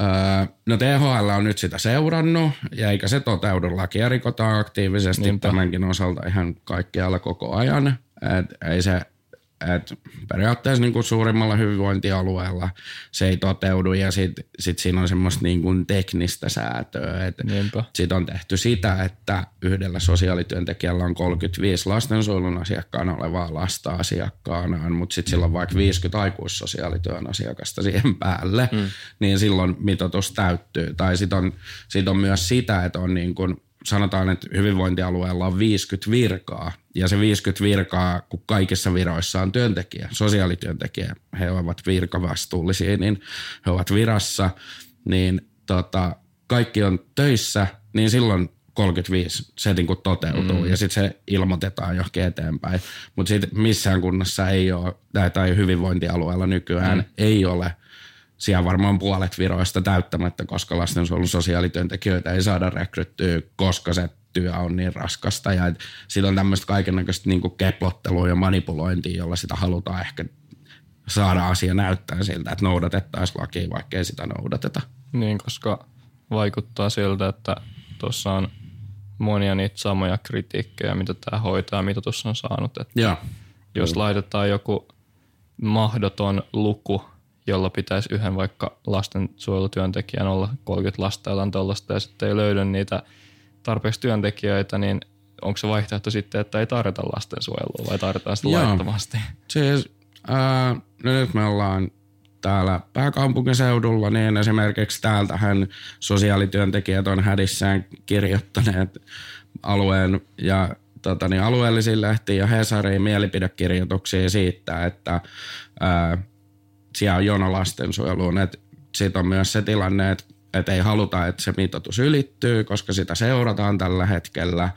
Öö, no THL on nyt sitä seurannut, ja eikä se toteudu. Lakia rikotaan aktiivisesti Niinpä. tämänkin osalta ihan kaikkialla koko ajan. Et ei se et periaatteessa niin kuin suurimmalla hyvinvointialueella se ei toteudu ja sitten sit siinä on semmoista niin kuin teknistä säätöä. Sitten on tehty sitä, että yhdellä sosiaalityöntekijällä on 35 lastensuojelun asiakkaana olevaa lasta asiakkaanaan, mutta sitten sillä on vaikka 50 aikuissosiaalityön asiakasta siihen päälle, mm. niin silloin mitoitus täyttyy. Tai sitten on, sit on myös sitä, että on niin kuin sanotaan, että hyvinvointialueella on 50 virkaa, ja se 50 virkaa, kun kaikissa viroissa on työntekijä, sosiaalityöntekijä, he ovat virkavastuullisia, niin he ovat virassa, niin tota, kaikki on töissä, niin silloin 35 se niin kuin toteutuu mm. ja sitten se ilmoitetaan johonkin eteenpäin. Mutta sitten missään kunnassa ei ole, tai, hyvinvointialueella nykyään mm. ei ole – siellä varmaan puolet viroista täyttämättä, koska lastensuojelun sosiaalityöntekijöitä ei saada rekryttyä, koska se työ on niin raskasta. Ja siitä on tämmöistä kaikenlaista niin keplottelua ja manipulointia, jolla sitä halutaan ehkä saada asia näyttää siltä, että noudatettaisiin lakia, vaikka ei sitä noudateta. Niin, koska vaikuttaa siltä, että tuossa on monia niitä samoja kritiikkejä, mitä tämä hoitaja mitoitus on saanut. Että ja. Jos laitetaan joku mahdoton luku jolla pitäisi yhden vaikka lastensuojelutyöntekijän olla 30 lasta jotain tuollaista ja sitten ei löydy niitä tarpeeksi työntekijöitä, niin onko se vaihtoehto sitten, että ei tarjota lastensuojelua vai tarjotaan sitä Joo. laittomasti? Siis, ää, no nyt me ollaan täällä pääkaupunkiseudulla, niin esimerkiksi täältähän sosiaalityöntekijät on hädissään kirjoittaneet alueen ja tota, niin alueellisiin lehtiin ja Hesariin mielipidekirjoituksia siitä, että ää, siellä on jono lastensuojeluun. Sitten on myös se tilanne, että et ei haluta, että se mitoitus ylittyy, koska sitä seurataan tällä hetkellä,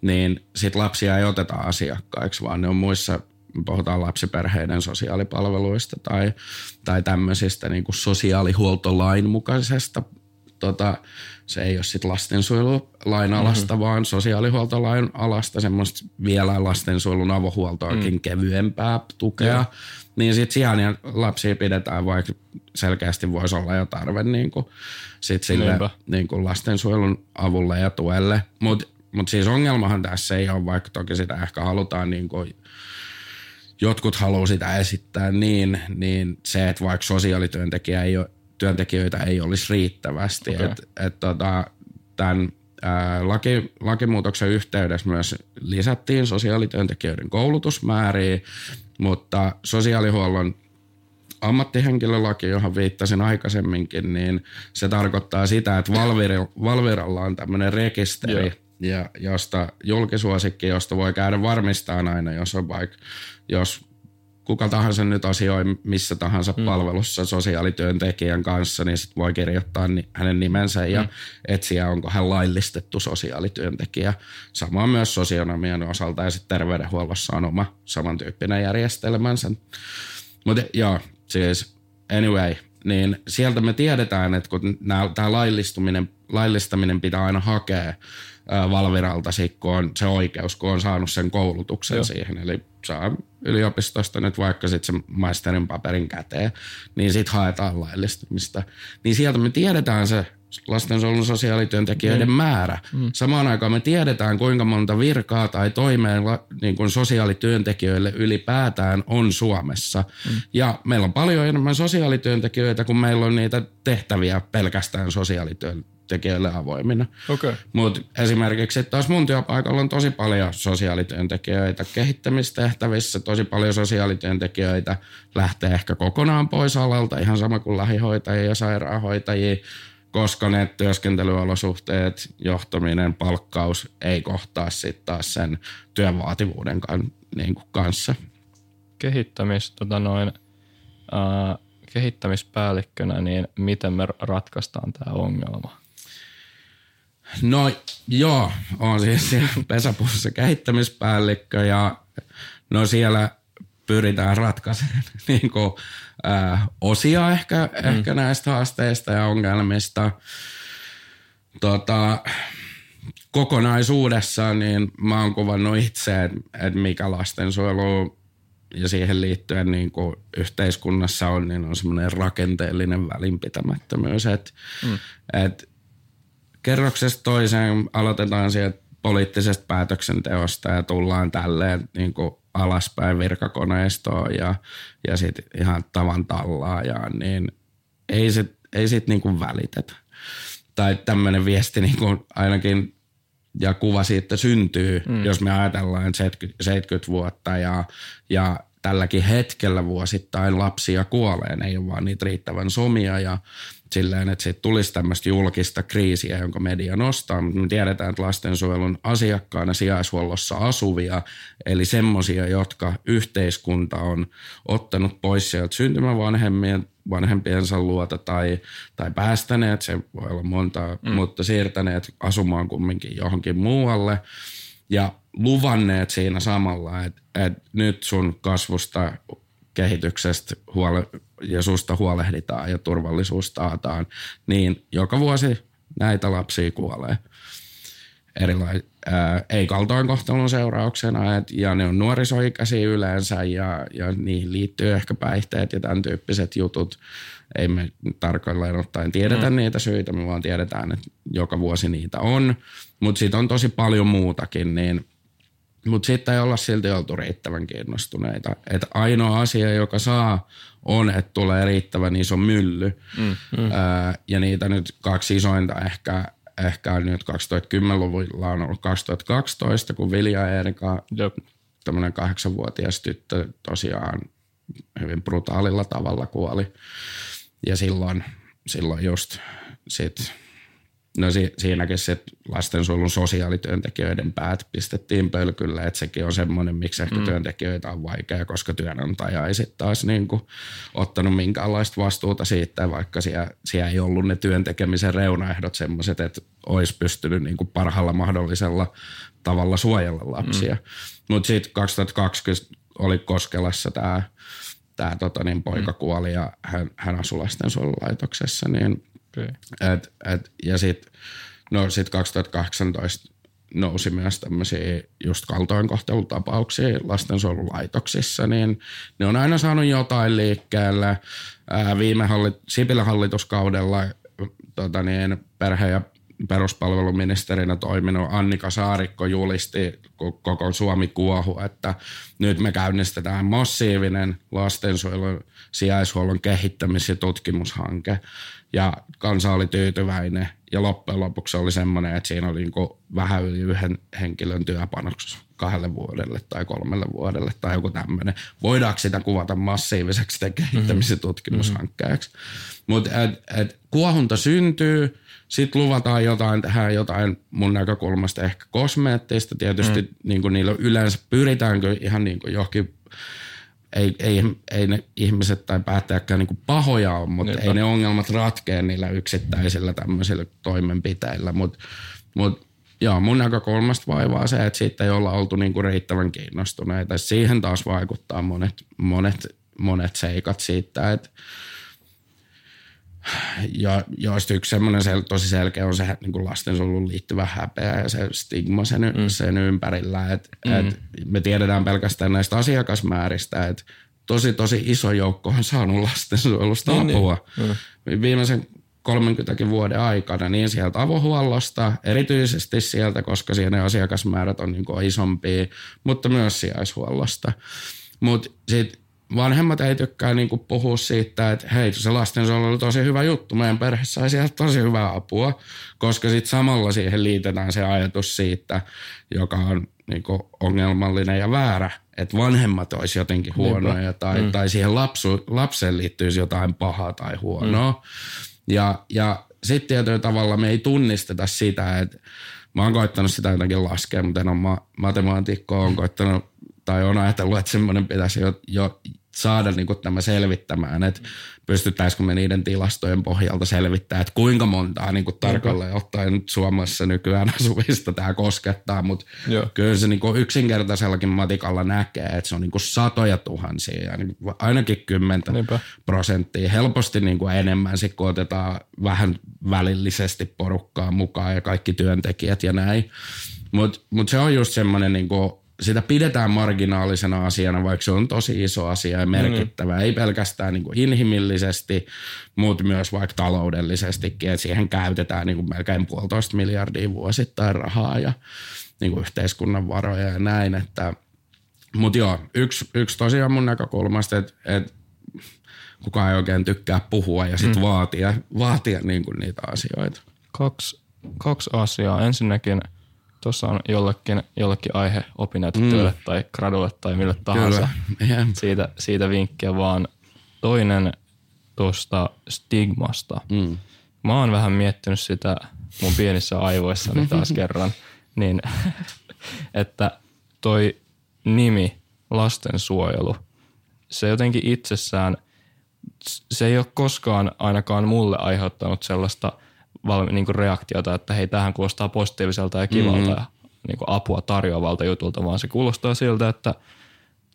niin sit lapsia ei oteta asiakkaiksi, vaan ne on muissa puhutaan lapsiperheiden sosiaalipalveluista tai, tai tämmöisistä niin kuin sosiaalihuoltolain mukaisesta. Tota, se ei ole sitten lastensuojelulain alasta, mm-hmm. vaan sosiaalihuoltolain alasta semmoista vielä lastensuojelun avohuoltoakin mm. kevyempää tukea. Yeah. Niin sitten siellä lapsia pidetään, vaikka selkeästi voisi olla jo tarve niin kuin, sit sille niin kuin lastensuojelun avulle ja tuelle. Mutta mut siis ongelmahan tässä ei ole, vaikka toki sitä ehkä halutaan niin kuin, jotkut haluaa sitä esittää niin, niin se, että vaikka sosiaalityöntekijä ei ole, työntekijöitä ei olisi riittävästi. Okay. Et, et tota, tämän ää, laki, lakimuutoksen yhteydessä myös lisättiin sosiaalityöntekijöiden koulutusmääriä, mutta sosiaalihuollon ammattihenkilölaki, johon viittasin aikaisemminkin, niin se tarkoittaa sitä, että Valvirilla, Valviralla on tämmöinen rekisteri, Joo. ja josta julkisuosikki, josta voi käydä varmistaa aina, jos on vaikka, jos kuka tahansa nyt asioi missä tahansa mm. palvelussa sosiaalityöntekijän kanssa, niin sit voi kirjoittaa ni, hänen nimensä ja mm. etsiä, onko hän laillistettu sosiaalityöntekijä. Sama myös sosionomian osalta ja sitten terveydenhuollossa on oma samantyyppinen järjestelmänsä. Mutta joo, siis anyway, niin sieltä me tiedetään, että kun tämä laillistuminen, laillistaminen pitää aina hakea Valviralta, kun on se oikeus, kun on saanut sen koulutuksen Joo. siihen. Eli saa yliopistosta nyt vaikka sitten sen maisterin paperin käteen, niin sitten haetaan laillistumista. Niin sieltä me tiedetään se lastensuojelun sosiaalityöntekijöiden mm. määrä. Mm. Samaan aikaan me tiedetään, kuinka monta virkaa tai toimeen niin kuin sosiaalityöntekijöille ylipäätään on Suomessa. Mm. Ja meillä on paljon enemmän sosiaalityöntekijöitä, kun meillä on niitä tehtäviä pelkästään sosiaalityöntekijöille tekijöille avoimina. Okay. Mutta esimerkiksi taas mun työpaikalla on tosi paljon sosiaalityöntekijöitä kehittämistehtävissä, tosi paljon sosiaalityöntekijöitä lähtee ehkä kokonaan pois alalta, ihan sama kuin lähihoitajia ja sairaanhoitajia, koska ne työskentelyolosuhteet, johtaminen, palkkaus ei kohtaa sitten taas sen työn vaativuuden kan, niin kuin kanssa. Kehittämis, tota noin, äh, kehittämispäällikkönä, niin miten me ratkaistaan tämä ongelma? No joo, on siis siellä pesäpuussa kehittämispäällikkö ja no siellä pyritään ratkaisemaan niin kuin, äh, osia ehkä, mm. ehkä näistä haasteista ja ongelmista. Tota, kokonaisuudessaan niin mä oon kuvannut itse, että et mikä lastensuojelu ja siihen liittyen niin kuin yhteiskunnassa on, niin on semmoinen rakenteellinen välinpitämättömyys, että mm. et kerroksesta toiseen aloitetaan sieltä poliittisesta päätöksenteosta ja tullaan tälleen niin kuin alaspäin virkakoneistoon ja, ja sitten ihan tavan tallaajaan, niin ei sit, ei sit niin kuin välitetä. Tai tämmöinen viesti niin kuin ainakin ja kuva siitä syntyy, mm. jos me ajatellaan 70, 70 vuotta ja, ja tälläkin hetkellä vuosittain lapsia kuolee, ne ei ole vaan niitä riittävän somia ja silleen, että siitä tulisi tämmöistä julkista kriisiä, jonka media nostaa, mutta me tiedetään, että lastensuojelun asiakkaana sijaishuollossa asuvia, eli semmoisia, jotka yhteiskunta on ottanut pois sieltä syntymävanhemmien vanhempiensa luota tai, tai päästäneet, se voi olla monta, mm. mutta siirtäneet asumaan kumminkin johonkin muualle. Ja luvanneet siinä samalla, että, että nyt sun kasvusta kehityksestä huole- ja susta huolehditaan ja turvallisuus taataan, niin joka vuosi näitä lapsia kuolee. Erilai- ää, ei kaltoinkohtelun seurauksena, et, ja ne on nuorisoikäisiä yleensä, ja, ja niihin liittyy ehkä päihteet ja tämän tyyppiset jutut. Ei me tarkalleen ottaen tiedetä mm. niitä syitä, me vaan tiedetään, että joka vuosi niitä on. Mutta siitä on tosi paljon muutakin, niin mutta sitten ei olla silti oltu riittävän kiinnostuneita. Et ainoa asia, joka saa, on, että tulee riittävän iso mylly. Mm, mm. Ää, ja niitä nyt kaksi isointa ehkä ehkä nyt 2010-luvulla on ollut 2012, kun Vilja ja Erika, Jep. tämmöinen kahdeksanvuotias tyttö tosiaan hyvin brutaalilla tavalla kuoli. Ja silloin, silloin just sit, no si, siinäkin sit lastensuojelun sosiaalityöntekijöiden päät pistettiin pölkylle, että sekin on semmoinen, miksi ehkä mm. työntekijöitä on vaikea, koska työnantaja ei sitten taas niinku ottanut minkäänlaista vastuuta siitä, vaikka siellä, siellä ei ollut ne työntekemisen reunaehdot semmoiset, että olisi pystynyt niinku parhaalla mahdollisella tavalla suojella lapsia. Mm. Mutta sitten 2020 oli Koskelassa tämä tää, tota, niin poika mm. kuoli ja hän, hän asui lastensuojelulaitoksessa, niin Okay. et, et, ja sitten no sit 2018 nousi myös tämmöisiä just kaltoinkohtelutapauksia lastensuojelulaitoksissa, niin ne on aina saanut jotain liikkeelle. Ää, viime hallit, Sipilän hallituskaudella tota niin, perhe- ja peruspalveluministerinä toiminut Annika Saarikko julisti koko Suomi kuohu, että nyt me käynnistetään massiivinen lastensuojelun sijaishuollon kehittämis- ja tutkimushanke. Ja kansa oli tyytyväinen ja loppujen lopuksi oli semmoinen, että siinä oli niin vähän yli yhden henkilön työpanoksi kahdelle vuodelle tai kolmelle vuodelle tai joku tämmöinen. Voidaanko sitä kuvata massiiviseksi kehittämis- ja tutkimushankkeeksi? Mutta et, et, kuohunta syntyy, sitten luvataan jotain, tehdään jotain mun näkökulmasta ehkä kosmeettista. Tietysti mm. niin kuin niillä yleensä pyritäänkö ihan niin kuin johonkin ei, ei, ei ne ihmiset tai päättäjäkään niin pahoja ole, mutta Niinpä. ei ne ongelmat ratkea niillä yksittäisillä tämmöisillä toimenpiteillä. Mutta mut, joo, mun näkökulmasta vaivaa se, että siitä ei olla oltu niin kuin riittävän kiinnostuneita. Siihen taas vaikuttaa monet, monet, monet seikat siitä, että ja joista yksi semmoinen sel, tosi selkeä on se niin kuin lastensuojeluun liittyvä häpeä ja se stigma sen, mm. sen ympärillä. Et, mm. et me tiedetään pelkästään näistä asiakasmääristä, että tosi tosi iso joukko on saanut lastensuojelusta niin, apua. Niin. Mm. Viimeisen 30 vuoden aikana, niin sieltä avohuollosta, erityisesti sieltä, koska siellä ne asiakasmäärät on niin kuin isompia, mutta myös sijaishuollosta. Mutta sitten vanhemmat ei tykkää niinku puhua siitä, että hei, se lastensuojelu oli tosi hyvä juttu. Meidän perhe sai sieltä tosi hyvää apua, koska sitten samalla siihen liitetään se ajatus siitä, joka on niinku ongelmallinen ja väärä, että vanhemmat olisi jotenkin huonoja tai, mm. tai siihen lapsu, lapseen liittyisi jotain pahaa tai huonoa. Mm. Ja, ja sitten tietyllä tavalla me ei tunnisteta sitä, että mä oon koittanut sitä jotenkin laskea, mutta en ole ma- matemaatikko, on koittanut tai on ajatellut, että semmoinen pitäisi jo, jo saada niin kuin tämä selvittämään, että pystyttäisikö me niiden tilastojen pohjalta selvittämään, että kuinka montaa niin kuin tarkalleen ottaen nyt Suomessa nykyään asuvista tämä koskettaa, mutta kyllä se niin kuin yksinkertaisellakin matikalla näkee, että se on niin kuin satoja tuhansia ja niin kuin ainakin kymmentä Niinpä. prosenttia, helposti niin kuin enemmän, sit kun otetaan vähän välillisesti porukkaa mukaan ja kaikki työntekijät ja näin. Mutta mut se on just semmoinen niin kuin sitä pidetään marginaalisena asiana, vaikka se on tosi iso asia ja merkittävä. Mm. Ei pelkästään niin kuin inhimillisesti, mutta myös vaikka taloudellisestikin. että siihen käytetään niin kuin melkein puolitoista miljardia vuosittain rahaa ja niin kuin yhteiskunnan varoja ja näin. Että, mutta joo, yksi, yksi tosiaan mun näkökulmasta, että, että kukaan ei oikein tykkää puhua ja sitten mm. vaatia, vaatia niin kuin niitä asioita. Kaksi, kaksi asiaa. Ensinnäkin – tuossa on jollekin, jollekin aihe opinnäytetyölle mm. tai gradulle tai mille tahansa. Yeah. Siitä, siitä vinkkiä vaan toinen tuosta stigmasta. Mm. Mä oon vähän miettinyt sitä mun pienissä aivoissani taas kerran, niin että toi nimi lastensuojelu, se jotenkin itsessään, se ei ole koskaan ainakaan mulle aiheuttanut sellaista – valmi, niin reaktiota, että hei, tähän kuulostaa positiiviselta ja kivalta mm-hmm. ja niin apua tarjoavalta jutulta, vaan se kuulostaa siltä, että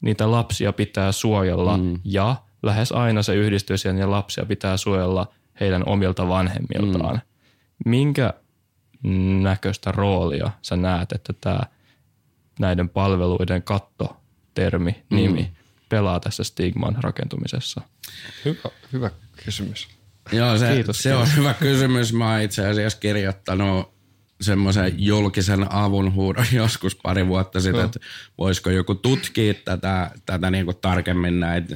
niitä lapsia pitää suojella mm. ja lähes aina se yhdistyy siihen ja lapsia pitää suojella heidän omilta vanhemmiltaan. Mm. Minkä näköistä roolia sä näet, että tämä näiden palveluiden kattotermi, nimi mm. pelaa tässä stigman rakentumisessa? Hyvä, hyvä kysymys. Joo, se, kiitos, se on hyvä kysymys. Mä oon itse asiassa kirjoittanut semmoisen julkisen avun huudon joskus pari vuotta sitten, no. että voisiko joku tutkia tätä, tätä niin kuin tarkemmin näitä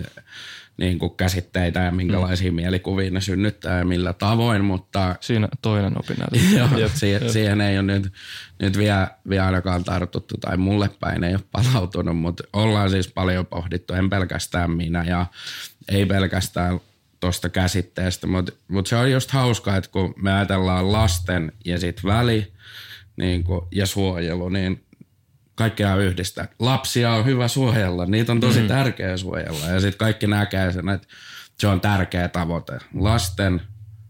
niin kuin käsitteitä ja minkälaisia mm. mielikuvia ne synnyttää ja millä tavoin, mutta Siinä toinen opinnäyte. Joo, siihen, siihen ei ole nyt, nyt vielä, vielä ainakaan tartuttu tai mulle päin ei ole palautunut, mutta ollaan siis paljon pohdittu, en pelkästään minä ja ei pelkästään tuosta käsitteestä, mutta, mutta se on just hauskaa, että kun me ajatellaan lasten ja sitten väli niin kuin, ja suojelu, niin kaikkea yhdistää. Lapsia on hyvä suojella, niitä on tosi mm. tärkeä suojella ja sitten kaikki näkee sen, että se on tärkeä tavoite. Lasten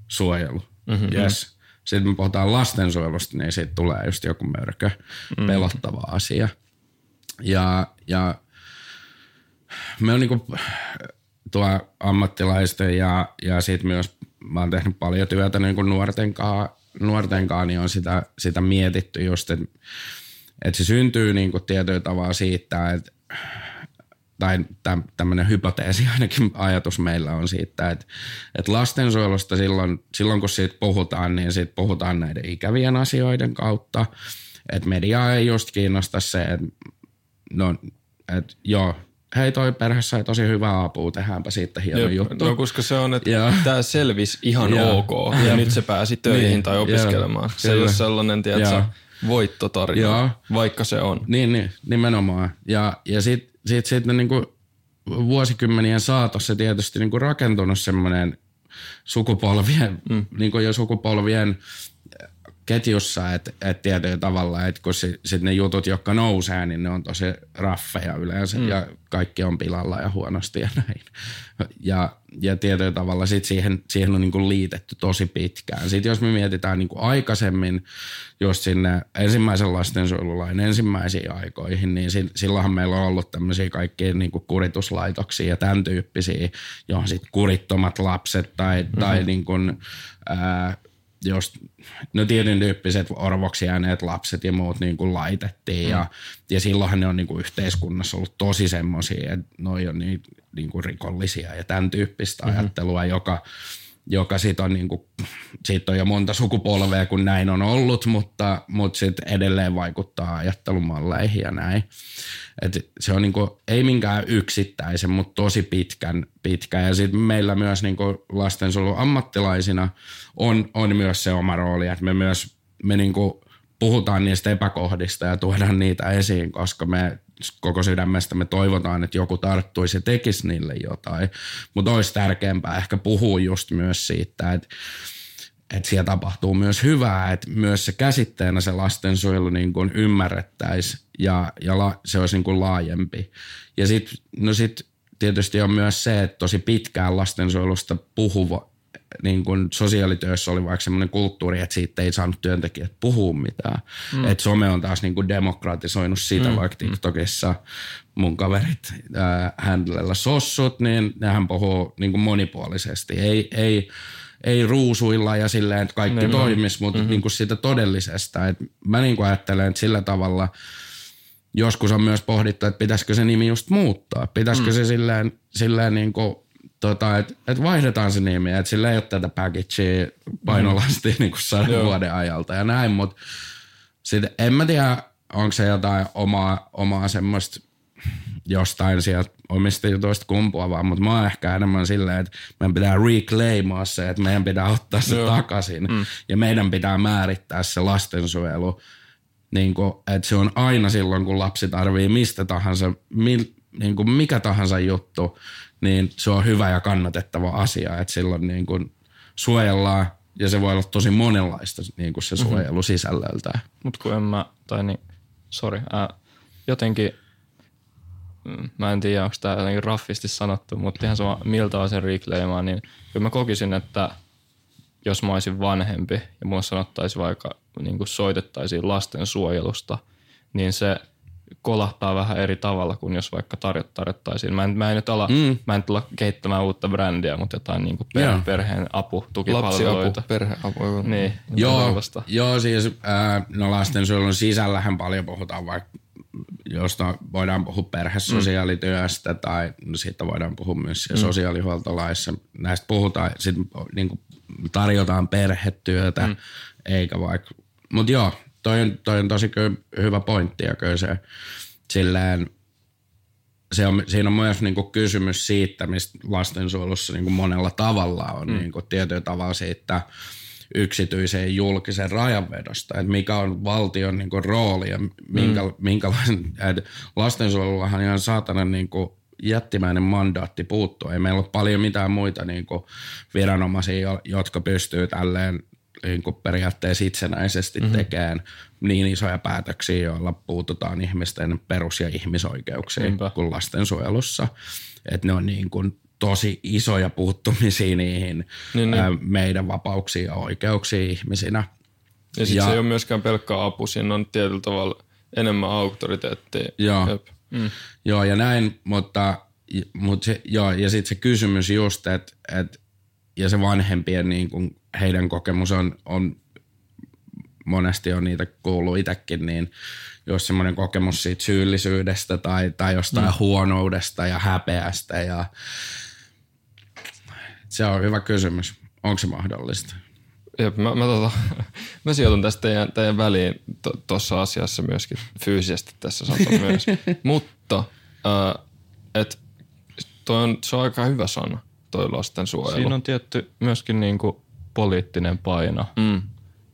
suojelu, mm-hmm. yes. Sitten me puhutaan lastensuojelusta, niin siitä tulee just joku mörkö, mm. pelottava asia. Ja, ja me on niinku tuo ammattilaisten ja, ja sitten myös mä oon tehnyt paljon työtä niin kuin nuorten kanssa, nuorten kanssa, niin on sitä, sitä mietitty just, että, että se syntyy niin kuin tietyllä tavalla siitä, että tai tämmöinen hypoteesi ainakin ajatus meillä on siitä, että, että lastensuojelusta silloin, silloin kun siitä puhutaan, niin siitä puhutaan näiden ikävien asioiden kautta. Että mediaa ei just kiinnosta se, että no, että joo, hei toi perhe sai tosi hyvää apua, tehdäänpä siitä hieno Jep, juttu. No koska se on, että tämä selvisi ihan ja. ok ja, ja nyt se pääsi töihin niin, tai opiskelemaan. Ja, se ei ole sellainen, tiedätkö, voittotarina, vaikka se on. Niin, niin nimenomaan. Ja, ja sitten sit, sit, niinku vuosikymmenien saatossa tietysti niinku rakentunut semmoinen sukupolvien, mm. niinku jo sukupolvien ketjussa, että et tietyllä tavalla, että kun sitten sit ne jutut, jotka nousee, niin ne on tosi raffeja yleensä mm. ja kaikki on pilalla ja huonosti ja näin. Ja, ja tietyllä tavalla sit siihen, siihen on niinku liitetty tosi pitkään. Sitten jos me mietitään niinku aikaisemmin just sinne ensimmäisen lastensuojelulain ensimmäisiin aikoihin, niin silloinhan meillä on ollut tämmöisiä kaikkia niinku kurituslaitoksia ja tämän tyyppisiä, johon sitten kurittomat lapset tai, mm-hmm. tai niinku, ää, jos no tietyn tyyppiset orvoksi jääneet lapset ja muut niin kuin laitettiin mm. ja, ja silloinhan ne on niin kuin yhteiskunnassa ollut tosi semmoisia, että noi on niin, niin kuin rikollisia ja tämän tyyppistä mm-hmm. ajattelua, joka, joka sit on, niin kuin, siitä on jo monta sukupolvea, kun näin on ollut, mutta, mutta sitten edelleen vaikuttaa ajattelumalleihin ja näin. Et se on niinku, ei minkään yksittäisen, mutta tosi pitkän, pitkä. Ja sitten meillä myös niinku lastensuojelun ammattilaisina on, on myös se oma rooli, että me myös me niinku puhutaan niistä epäkohdista ja tuodaan niitä esiin, koska me koko sydämestä me toivotaan, että joku tarttuisi ja tekisi niille jotain. Mutta olisi tärkeämpää ehkä puhua just myös siitä, että että siellä tapahtuu myös hyvää, että myös se käsitteenä se lastensuojelu niin ymmärrettäisiin ja, ja la, se olisi niin kuin laajempi. Ja sitten no sit tietysti on myös se, että tosi pitkään lastensuojelusta puhuva, niin kuin sosiaalityössä oli vaikka semmoinen kulttuuri, että siitä ei saanut työntekijät puhua mitään. Mm. Että some on taas niin kuin demokratisoinut sitä, mm. vaikka mm. TikTokissa mun kaverit äh, hänellä sossut, niin nehän puhuu niin kuin monipuolisesti. Ei, ei ei ruusuilla ja silleen, että kaikki niin, toimisi, mutta mm-hmm. niin kuin siitä todellisesta. Et mä niin kuin ajattelen, että sillä tavalla joskus on myös pohdittu, että pitäisikö se nimi just muuttaa. Pitäisikö mm. se silleen, silleen niin kuin, tota, että et vaihdetaan se nimi, että sillä ei ole tätä packagea painolasti mm. niin kuin sadan vuoden ajalta ja näin, mutta sitten en mä tiedä, onko se jotain omaa, omaa semmoista jostain sieltä omista jutuista kumpuavaa, mutta mä oon ehkä enemmän silleen, että meidän pitää reclaimaa se, että meidän pitää ottaa se Joo. takaisin mm. ja meidän pitää määrittää se lastensuojelu, niin kuin, että se on aina silloin, kun lapsi tarvii mistä tahansa, mil, niin kuin mikä tahansa juttu, niin se on hyvä ja kannatettava asia, että silloin niin kuin suojellaan ja se voi olla tosi monenlaista niin kuin se mhm. suojelu mm-hmm. sisällöltä. Mutta kun en mä, tai niin, sorry, äh, jotenkin – Mm, mä en tiedä, onko tämä jotenkin raffisti sanottu, mutta ihan sama miltä on sen reclaimaa, niin kyllä mä kokisin, että jos mä olisin vanhempi ja mulla sanottaisiin vaikka niin kuin soitettaisiin lastensuojelusta, niin se kolahtaa vähän eri tavalla kuin jos vaikka tarjot, tarjottaisiin. Mä en, mä en nyt ala, mm. mä en tulla kehittämään uutta brändiä, mutta jotain niin kuin per, perheen apu, tukipalveluita. Lapsiapu, perheapu. Niin, joo, joo, siis äh, no lastensuojelun sisällähän paljon puhutaan vaikka josta voidaan puhua perhesosiaalityöstä mm. tai no siitä voidaan puhua myös mm. sosiaalihuoltolaissa. Näistä puhutaan, sitten niin tarjotaan perhetyötä, mm. eikä vaikka, mutta joo, toi on, toi on tosi kyllä hyvä pointti ja kyllä se silleen, se on, siinä on myös niin kuin kysymys siitä, mistä lastensuojelussa niin kuin monella tavalla on mm. niin kuin tietyllä tavalla siitä yksityisen ja julkisen rajanvedosta, että mikä on valtion niin kuin, rooli ja minkä, mm. minkälaisen, että lastensuojelullahan ihan saatana niin kuin, jättimäinen mandaatti puuttua. Ei meillä ole paljon mitään muita niin kuin, viranomaisia, jotka pystyy tälleen niin kuin periaatteessa itsenäisesti mm-hmm. tekemään niin isoja päätöksiä, joilla puututaan ihmisten perus- ja ihmisoikeuksiin Niinpä. kuin lastensuojelussa. Että ne on niin kuin tosi isoja puuttumisia niihin niin, niin. meidän vapauksiin ja oikeuksiin ihmisinä. Ja sitten se ei ole myöskään pelkkä apu, siinä on tietyllä tavalla enemmän auktoriteettia. Joo, mm. joo ja näin, mutta, mutta se, joo, ja sitten se kysymys just, että et, ja se vanhempien niin kuin heidän kokemus on, on monesti on niitä kuullut itsekin, niin jos semmoinen kokemus siitä syyllisyydestä tai, tai jostain mm. huonoudesta ja häpeästä ja se on hyvä kysymys. Onko se mahdollista? Jep, mä, mä, tota, mä sijoitun tästä teidän, teidän väliin tuossa to, asiassa myöskin fyysisesti tässä saton myös. Mutta äh, et, toi on, se on aika hyvä sana, toi lastensuojelu. Siinä on tietty myöskin niinku poliittinen paino. Mm.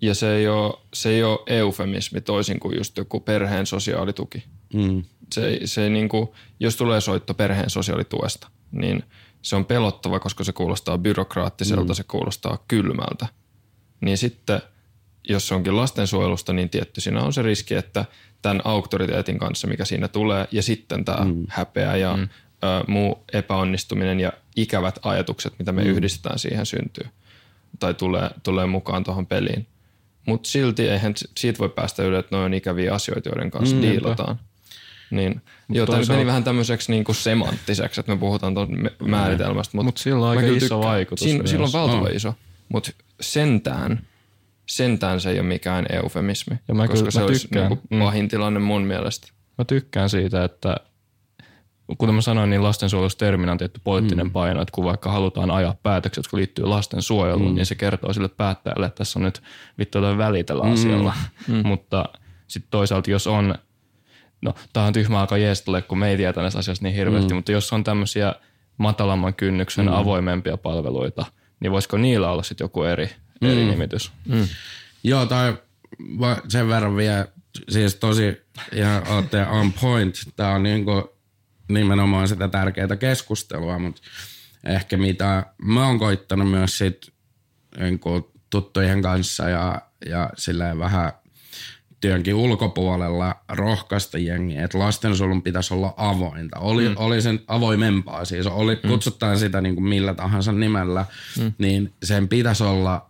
Ja se ei, ole, se ei ole eufemismi toisin kuin just joku perheen sosiaalituki. Mm. Se, se ei niinku, jos tulee soitto perheen sosiaalituesta, niin se on pelottava, koska se kuulostaa byrokraattiselta, mm. se kuulostaa kylmältä. Niin sitten, jos se onkin lastensuojelusta, niin tietty siinä on se riski, että tämän auktoriteetin kanssa, mikä siinä tulee, ja sitten tämä mm. häpeä ja mm. ö, muu epäonnistuminen ja ikävät ajatukset, mitä me mm. yhdistetään siihen syntyy tai tulee, tulee mukaan tuohon peliin. Mutta silti eihän siitä voi päästä yli, että noin on ikäviä asioita, joiden kanssa mm, diilataan. Niin, mut joo, tämä meni vähän tämmöiseksi niinku semanttiseksi, että me puhutaan tuon määritelmästä. Mutta mut sillä on aika iso tykkään. vaikutus. Siin, sillä on valtava oh. iso, mutta sentään, sentään se ei ole mikään eufemismi, ja mä koska kyllä, se mä olisi niinku mm. pahin tilanne mun mielestä. Mä tykkään siitä, että kuten mä sanoin, niin lastensuojelusterminä on tietty poliittinen mm. paino, että kun vaikka halutaan ajaa päätökset, jotka liittyy lastensuojeluun, mm. niin se kertoo sille päättäjälle, että tässä on nyt vittu toi välitellä mm. asialla. Mm. Mutta sitten toisaalta, jos on, no tämä on tyhmä aika jeestalle, kun me ei tiedä näistä asioista niin hirveästi, mm. mutta jos on tämmöisiä matalamman kynnyksen mm. avoimempia palveluita, niin voisiko niillä olla sitten joku eri, mm. eri nimitys? Mm. Joo, tai sen verran vielä, siis tosi ihan olette on point. Tämä on niin kuin nimenomaan sitä tärkeää keskustelua, mutta ehkä mitä mä oon koittanut myös sit niin tuttujen kanssa ja, ja silleen vähän työnkin ulkopuolella rohkaista jengiä, että lastensuojelun pitäisi olla avointa. Oli, mm. oli sen avoimempaa siis, oli, mm. kutsutaan sitä niin kuin millä tahansa nimellä, mm. niin sen pitäisi olla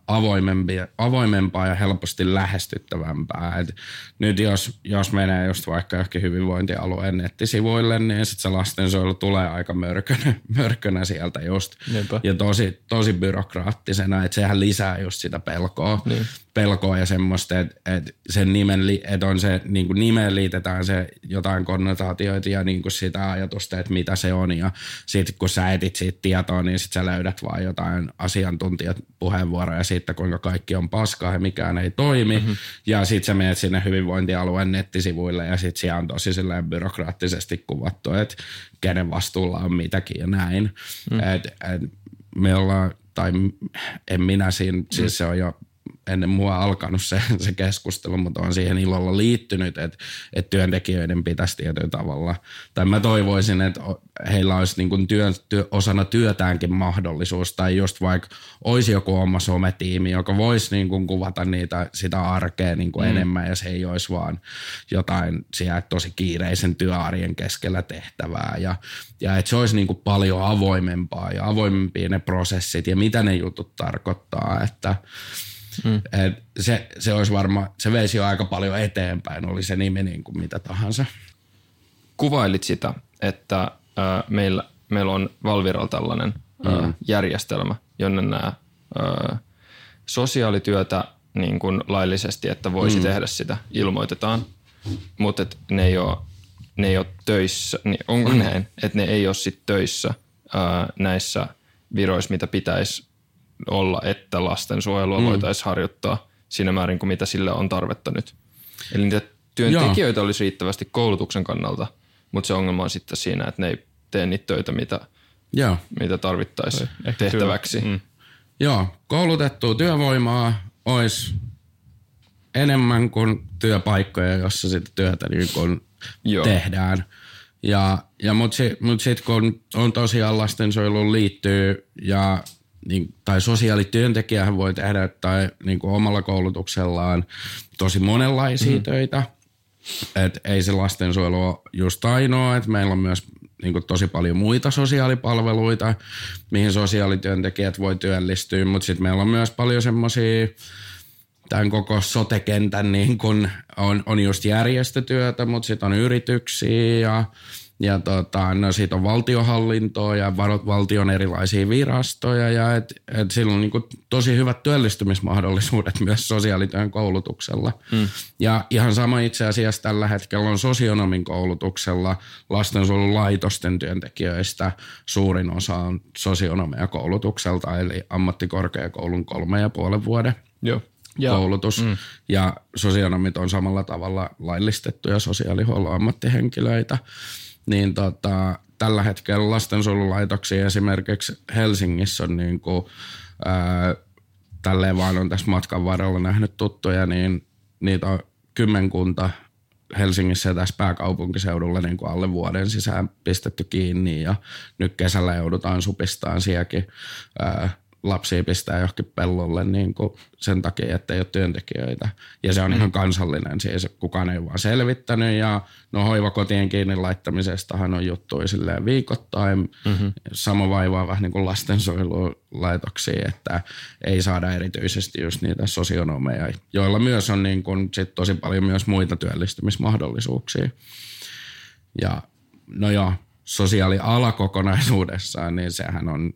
avoimempaa ja helposti lähestyttävämpää. Et nyt jos, jos menee just vaikka johonkin hyvinvointialueen nettisivuille, niin sitten se lastensuojelu tulee aika mörkönä, mörkönä sieltä just. Niinpä. Ja tosi, tosi byrokraattisena, että sehän lisää just sitä pelkoa. Niin pelkoa ja semmoista, että, että sen nimen, että on se, niin kuin nimeen liitetään se jotain konnotaatioita ja niin kuin sitä ajatusta, että mitä se on ja sitten kun sä etit siitä tietoa, niin sitten sä löydät vaan jotain asiantuntijat puheenvuoroja siitä, kuinka kaikki on paskaa ja mikään ei toimi mm-hmm. ja sitten sä menet sinne hyvinvointialueen nettisivuille ja sitten siellä on tosi silleen byrokraattisesti kuvattu, että kenen vastuulla on mitäkin ja näin. Mm. Et, et me ollaan, tai en minä siinä, siis se on jo ennen mua alkanut se, se keskustelu, mutta on siihen ilolla liittynyt, että, että työntekijöiden pitäisi tietyllä tavalla, tai mä toivoisin, että heillä olisi niin kuin työn, työ, osana työtäänkin mahdollisuus, tai just vaikka olisi joku oma sometiimi, joka voisi niin kuin kuvata niitä, sitä arkea niin kuin mm. enemmän, ja se ei olisi vaan jotain siellä tosi kiireisen työarjen keskellä tehtävää, ja, ja että se olisi niin kuin paljon avoimempaa, ja avoimempia ne prosessit, ja mitä ne jutut tarkoittaa, että Mm. Et se, se olisi varmaan, se veisi jo aika paljon eteenpäin, oli se nimi niin kuin mitä tahansa. Kuvailit sitä, että äh, meillä, meillä on Valviralla tällainen mm. järjestelmä, jonne nämä äh, sosiaalityötä niin kuin laillisesti, että voisi mm. tehdä sitä, ilmoitetaan, mutta ne ei ole ne ei ole töissä, niin onko mm. näin, että ne ei ole sitten töissä ää, näissä viroissa, mitä pitäisi olla, että lastensuojelua mm. voitaisiin harjoittaa siinä määrin kuin mitä sille on tarvetta nyt. Eli niitä työntekijöitä Joo. olisi riittävästi koulutuksen kannalta mutta se ongelma on sitten siinä, että ne ei tee niitä töitä, mitä, mitä tarvittaisiin tehtäväksi. Työ, mm. Joo, koulutettua työvoimaa olisi enemmän kuin työpaikkoja, jossa sitä työtä niin kuin Joo. tehdään. Ja, ja mutta si, mut sitten kun on tosiaan lastensuojeluun liittyy ja niin, tai sosiaalityöntekijähän voi tehdä tai niin kuin omalla koulutuksellaan tosi monenlaisia mm. töitä. Et ei se lastensuojelu ole just ainoa, että meillä on myös niin kuin tosi paljon muita sosiaalipalveluita, mihin sosiaalityöntekijät voi työllistyä, mutta sitten meillä on myös paljon semmoisia tämän koko sotekentän niin kun on, on just järjestötyötä, mutta sitten on yrityksiä ja, ja tota, no sit on valtiohallintoa ja valtion erilaisia virastoja ja et, et sillä on niin kun tosi hyvät työllistymismahdollisuudet myös sosiaalityön koulutuksella. Mm. Ja ihan sama itse asiassa tällä hetkellä on sosionomin koulutuksella lastensuojelun laitosten työntekijöistä suurin osa on sosionomeja koulutukselta eli ammattikorkeakoulun kolme ja puolen vuoden Joo. Ja- koulutus. Mm. Ja sosionomit on samalla tavalla laillistettuja sosiaalihuollon ammattihenkilöitä. Niin tota, tällä hetkellä lastensuojelulaitoksia esimerkiksi Helsingissä on niin kuin, ää, tälleen vaan on tässä matkan varrella nähnyt tuttuja, niin niitä on kymmenkunta Helsingissä ja tässä pääkaupunkiseudulla niin kuin alle vuoden sisään pistetty kiinni ja nyt kesällä joudutaan supistaan sielläkin lapsia pistää johonkin pellolle niin kuin sen takia, että ei ole työntekijöitä. Ja se on ihan kansallinen, siis kukaan ei vaan selvittänyt ja no hoivakotien kiinni laittamisestahan on juttuja silleen viikoittain. Mm-hmm. Sama vaivaa vähän niin kuin lastensuojelulaitoksia, että ei saada erityisesti just niitä sosionomeja, joilla myös on niin kuin sit tosi paljon myös muita työllistymismahdollisuuksia. Ja no joo, sosiaaliala kokonaisuudessaan, niin sehän on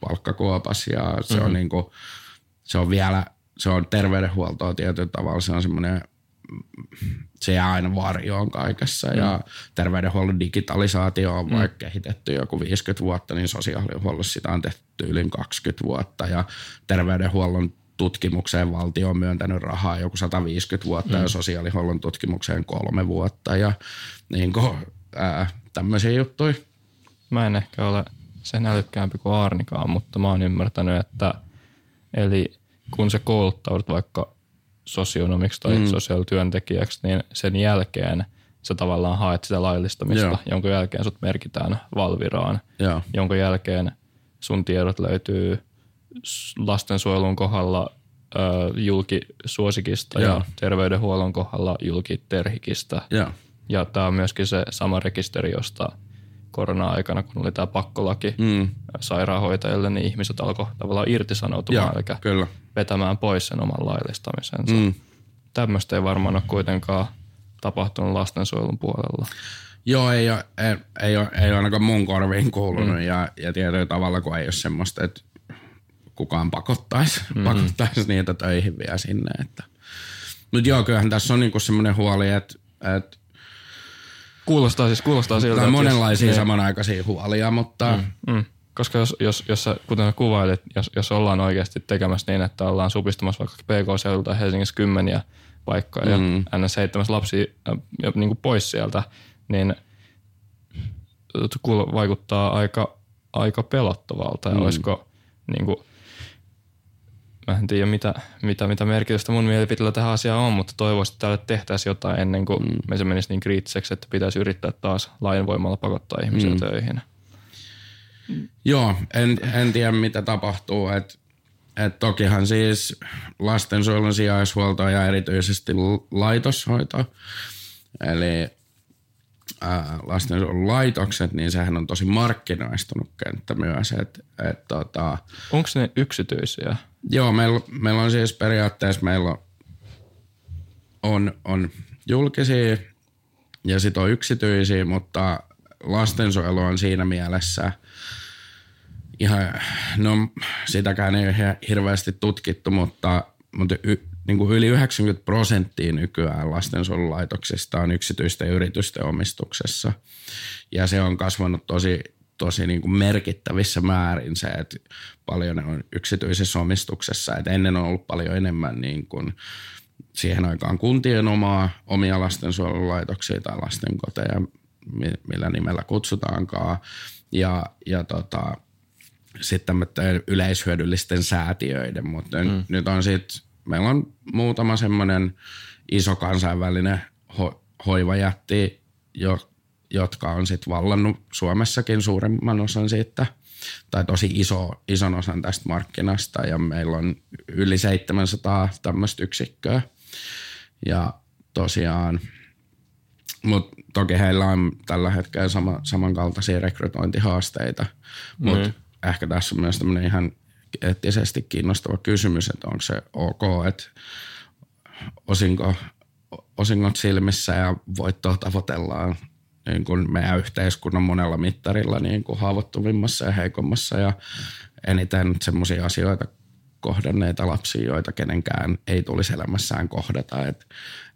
palkkakuopas ja se mm-hmm. on niinku, se on vielä, se on terveydenhuoltoa tietyllä tavalla, se on semmoinen, se jää aina varjoon kaikessa mm. ja terveydenhuollon digitalisaatio on mm. vaikka kehitetty joku 50 vuotta, niin sosiaalihuollossa sitä on tehty yli 20 vuotta ja terveydenhuollon tutkimukseen valtio on myöntänyt rahaa joku 150 vuotta mm. ja sosiaalihuollon tutkimukseen kolme vuotta ja niin kuin, ää, tämmöisiä juttuja. Mä en ehkä ole sen älykkäämpi kuin Arnikaan, mutta mä oon ymmärtänyt, että eli kun sä kouluttaudut vaikka sosionomiksi tai mm. sosiaalityöntekijäksi, niin sen jälkeen sä tavallaan haet sitä laillistamista, Joo. jonka jälkeen sut merkitään Valviraan, Joo. jonka jälkeen sun tiedot löytyy lastensuojelun kohdalla ö, julkisuosikista ja Joo. terveydenhuollon kohdalla julkiterhikistä. Joo. Ja tämä on myöskin se sama rekisteri, josta korona-aikana, kun oli tämä pakkolaki Mm. sairaanhoitajille, niin ihmiset alkoi tavallaan irtisanoutumaan, Joo, eli kyllä. vetämään pois sen oman laillistamisensa. Mm. Tämmöistä ei varmaan ole kuitenkaan tapahtunut lastensuojelun puolella. Joo, ei ole, ei, ei, ole, ei ole ainakaan mun korviin kuulunut mm. ja, ja tietyllä tavalla, kun ei ole semmoista, että kukaan pakottaisi, mm. pakottaisi niitä töihin vielä sinne. Että. Mutta joo, kyllähän tässä on niinku semmoinen huoli, että, että Kuulostaa siis kuulostaa siltä, tai että jos- monenlaisia niin. samanaikaisia huolia, mutta mm. Mm. Koska jos, jos, jos sä, kuten kuvailit, jos, jos ollaan oikeasti tekemässä niin, että ollaan supistamassa vaikka PK-seudulta Helsingissä kymmeniä paikkoja Mm. ja NS7 lapsia äh, ja niin kuin pois sieltä, niin vaikuttaa aika, aika pelottavalta. Ja Mm. olisiko niin kuin, mä en tiedä mitä, mitä, mitä merkitystä mun mielipiteellä tähän asiaan on, mutta toivoisin, että tälle tehtäisiin jotain ennen kuin mm. me se menisi niin kriittiseksi, että pitäisi yrittää taas lainvoimalla pakottaa ihmisiä mm. töihin. Joo, en, en tiedä mitä tapahtuu. Et, et tokihan siis lastensuojelun sijaishuolto ja erityisesti laitoshoito, eli ää, lastensuojelun laitokset, niin sehän on tosi markkinoistunut kenttä myös. Et, et, tota, Onko ne yksityisiä? joo, meillä, meillä on siis periaatteessa meillä on, on, julkisia ja sitten on yksityisiä, mutta lastensuojelu on siinä mielessä ihan, no sitäkään ei ole hi- hirveästi tutkittu, mutta, mutta y, niin kuin yli 90 prosenttia nykyään lastensuojelulaitoksista on yksityisten yritysten omistuksessa. Ja se on kasvanut tosi, tosi niin kuin merkittävissä määrin se, että paljon ne on yksityisessä omistuksessa. Et ennen on ollut paljon enemmän niin kuin siihen aikaan kuntien omaa, omia lastensuojelulaitoksia tai lastenkoteja. millä nimellä kutsutaankaan. Ja, ja tota, sitten yleishyödyllisten säätiöiden, mutta mm. nyt on sitten, meillä on muutama semmoinen iso kansainvälinen ho, hoivajätti, jo, jotka on sitten vallannut Suomessakin suurimman osan siitä, tai tosi iso, ison osan tästä markkinasta, ja meillä on yli 700 tämmöistä yksikköä. Ja tosiaan, mutta toki heillä on tällä hetkellä sama, samankaltaisia rekrytointihaasteita, mutta mm. ehkä tässä on myös tämmöinen ihan eettisesti kiinnostava kysymys, että onko se ok, että osinko, osingot silmissä ja voittoa tavoitellaan niin kuin meidän yhteiskunnan monella mittarilla niin kuin haavoittuvimmassa ja heikommassa ja eniten semmoisia asioita kohdanneita lapsia, joita kenenkään ei tulisi elämässään kohdata. Että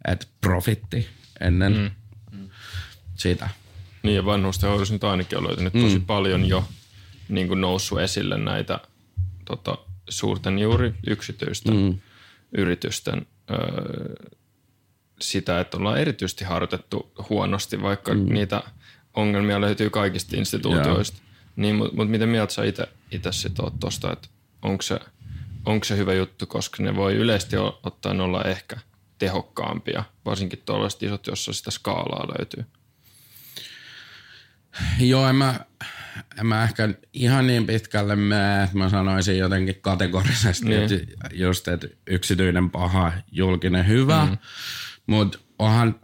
et profitti ennen mm. Mm. sitä. Niin ja vanhustenhoidossa nyt ainakin on löytynyt mm. tosi paljon jo niin kuin noussut esille näitä tota, suurten juuri yksityisten mm. yritysten öö, sitä, että ollaan erityisesti harjoitettu huonosti, vaikka mm. niitä ongelmia löytyy kaikista instituutioista. Yeah. Niin, mutta mut miten mieltä sä itse sit oot tosta, että onko se, onko se hyvä juttu, koska ne voi yleisesti ottaen olla ehkä tehokkaampia, varsinkin tuollaiset isot, jossa sitä skaalaa löytyy. Joo, en mä, en mä ehkä ihan niin pitkälle mene, että mä sanoisin jotenkin kategorisesti, niin. että just, että yksityinen paha, julkinen hyvä. Mm. Mutta onhan,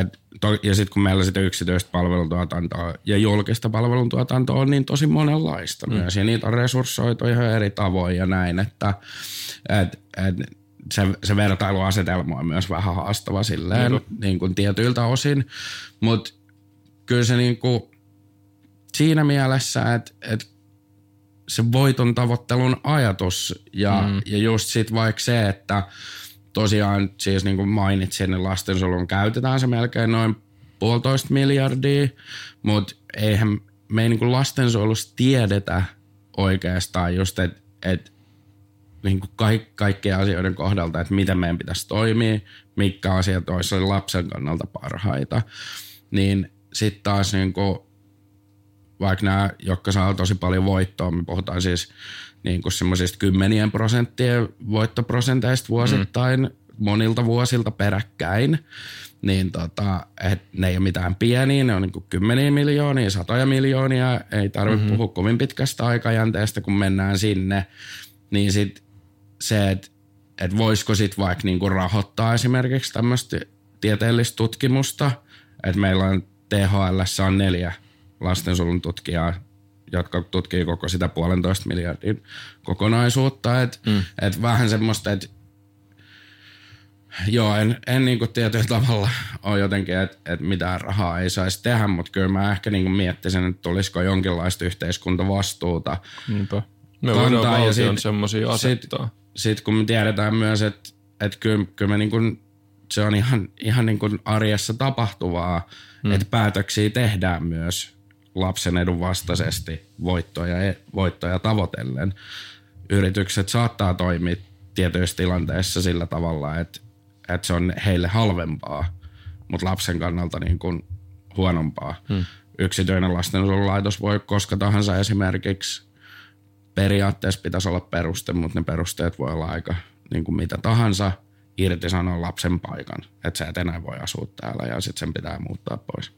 et, to, ja sitten kun meillä sitä yksityistä palveluntuotantoa ja julkista palveluntuotantoa on niin tosi monenlaista mm. myös, ja niitä on resurssoitu ihan eri tavoin ja näin, että et, et, se, se vertailuasetelma on myös vähän haastava silleen mm. niin kuin tietyiltä osin, mutta kyllä se niin kuin, siinä mielessä, että et se voiton tavoittelun ajatus ja, mm. ja just sit vaikka se, että tosiaan siis niin kuin mainitsin, niin lastensuojelun käytetään se melkein noin puolitoista miljardia, mutta eihän me ei niin kuin lastensuojelussa tiedetä oikeastaan just, että et, niin kuin kaik, kaikkien asioiden kohdalta, että miten meidän pitäisi toimia, mitkä asiat olisivat lapsen kannalta parhaita. Niin sitten taas niin kuin, vaikka nämä, jotka saa tosi paljon voittoa, me puhutaan siis niin kuin semmoisista kymmenien prosenttien voittoprosenteista vuosittain mm. monilta vuosilta peräkkäin, niin tota, et ne ei ole mitään pieniä, ne on niin kuin kymmeniä miljoonia, satoja miljoonia, ei tarvitse mm-hmm. puhua kovin pitkästä aikajänteestä, kun mennään sinne, niin sit se, että et voisiko sitten vaikka niinku rahoittaa esimerkiksi tämmöistä tieteellistä tutkimusta, että meillä on THL on neljä lastensuojelun tutkijaa jotka tutkii koko sitä puolentoista miljardin kokonaisuutta. Et, mm. et vähän semmoista, että joo, en, en niinku tietyllä tavalla ole jotenkin, että et mitään rahaa ei saisi tehdä, mutta kyllä mä ehkä niinku miettisin, että tulisiko jonkinlaista yhteiskuntavastuuta Niinpä. Me voidaan valtion semmoisia asettaa. Sitten sit kun me tiedetään myös, että et kyllä, kyllä me niinku, se on ihan, ihan niinku arjessa tapahtuvaa, mm. että päätöksiä tehdään myös lapsen edun vastaisesti voittoja, e, voittoja tavoitellen. Yritykset saattaa toimia tietyissä tilanteissa sillä tavalla, että, että se on heille halvempaa, mutta lapsen kannalta niin kuin huonompaa. Hmm. Yksityinen lastensuojelulaitos voi koska tahansa esimerkiksi periaatteessa pitäisi olla peruste, mutta ne perusteet voi olla aika niin kuin mitä tahansa irtisanoa lapsen paikan. Että sä et enää voi asua täällä ja sitten sen pitää muuttaa pois.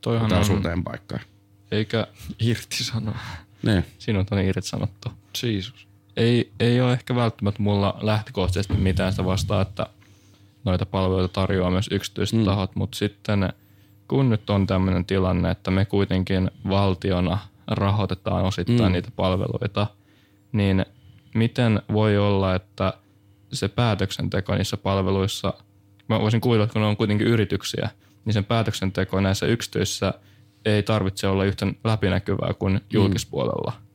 Toihan on... asuuteen paikkaan eikä irtisanoa. Niin. Siinä on irtisanottu. Jesus. Ei, ei ole ehkä välttämättä mulla lähtökohtaisesti mitään sitä vastaa, että noita palveluita tarjoaa myös yksityiset mm. tahot, mutta sitten kun nyt on tämmöinen tilanne, että me kuitenkin valtiona rahoitetaan osittain mm. niitä palveluita, niin miten voi olla, että se päätöksenteko niissä palveluissa, mä voisin kuvitella, että kun ne on kuitenkin yrityksiä, niin sen päätöksenteko näissä yksityisissä – ei tarvitse olla yhtä läpinäkyvää kuin mm. julkispuolella. Mm.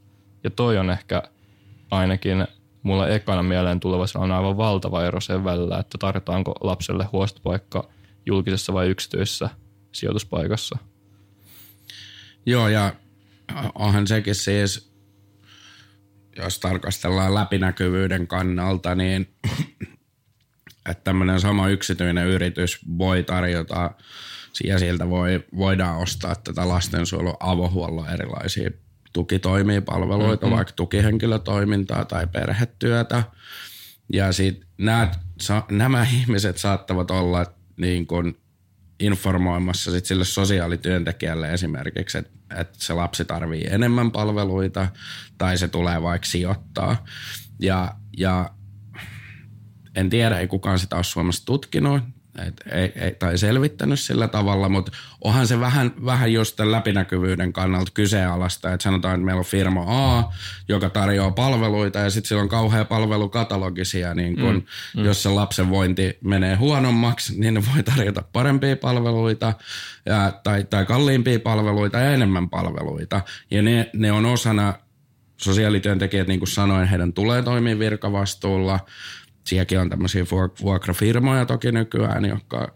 Ja toi on ehkä ainakin mulla ekana mieleen tuleva on aivan valtava ero sen välillä, että tarjotaanko lapselle huostopaikka julkisessa vai yksityisessä sijoituspaikassa. Joo, ja onhan sekin siis, jos tarkastellaan läpinäkyvyyden kannalta, niin että tämmöinen sama yksityinen yritys voi tarjota ja sieltä voi, voidaan ostaa tätä lastensuojelun avohuollon erilaisia tukitoimia, palveluita, mm-hmm. vaikka tukihenkilötoimintaa tai perhetyötä. Ja sitten nämä, nämä ihmiset saattavat olla niin kuin informoimassa sit sille sosiaalityöntekijälle esimerkiksi, että, että se lapsi tarvii enemmän palveluita tai se tulee vaikka sijoittaa. Ja, ja en tiedä, ei kukaan sitä ole Suomessa tutkinut, et, ei, ei, tai selvittänyt sillä tavalla, mutta onhan se vähän, vähän just tämän läpinäkyvyyden kannalta kyseenalaista, että sanotaan, että meillä on firma A, joka tarjoaa palveluita ja sitten sillä on kauhea palvelukatalogisia, niin kun, mm, mm. jos se lapsen vointi menee huonommaksi, niin ne voi tarjota parempia palveluita ja, tai, tai kalliimpia palveluita ja enemmän palveluita. Ja ne, ne on osana sosiaalityöntekijät, niin kuin sanoin, heidän tulee toimia virkavastuulla – sielläkin on tämmöisiä vuokrafirmoja toki nykyään, jotka,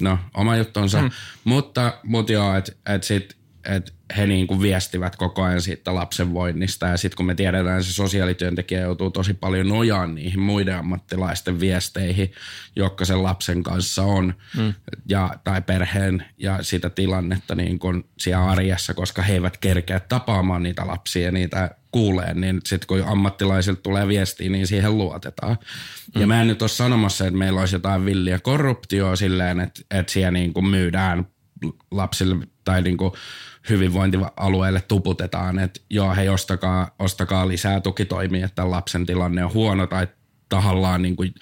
no oma juttonsa, mm. mutta, mutta joo, että et sit, et he niin kuin viestivät koko ajan siitä lapsen voinnista ja sitten kun me tiedetään, että se sosiaalityöntekijä joutuu tosi paljon nojaan niihin muiden ammattilaisten viesteihin, jotka sen lapsen kanssa on mm. ja, tai perheen ja sitä tilannetta niin kuin siellä arjessa, koska he eivät kerkeä tapaamaan niitä lapsia ja niitä kuulee, niin sitten kun ammattilaisilta tulee viestiä, niin siihen luotetaan. Mm. Ja mä en nyt ole sanomassa, että meillä olisi jotain villiä korruptioa silleen, että, että siellä niin kuin myydään lapsille tai niin kuin hyvinvointialueelle tuputetaan, että joo, hei ostakaa, ostakaa lisää tukitoimia, että lapsen tilanne on huono tai tahallaan niin kuin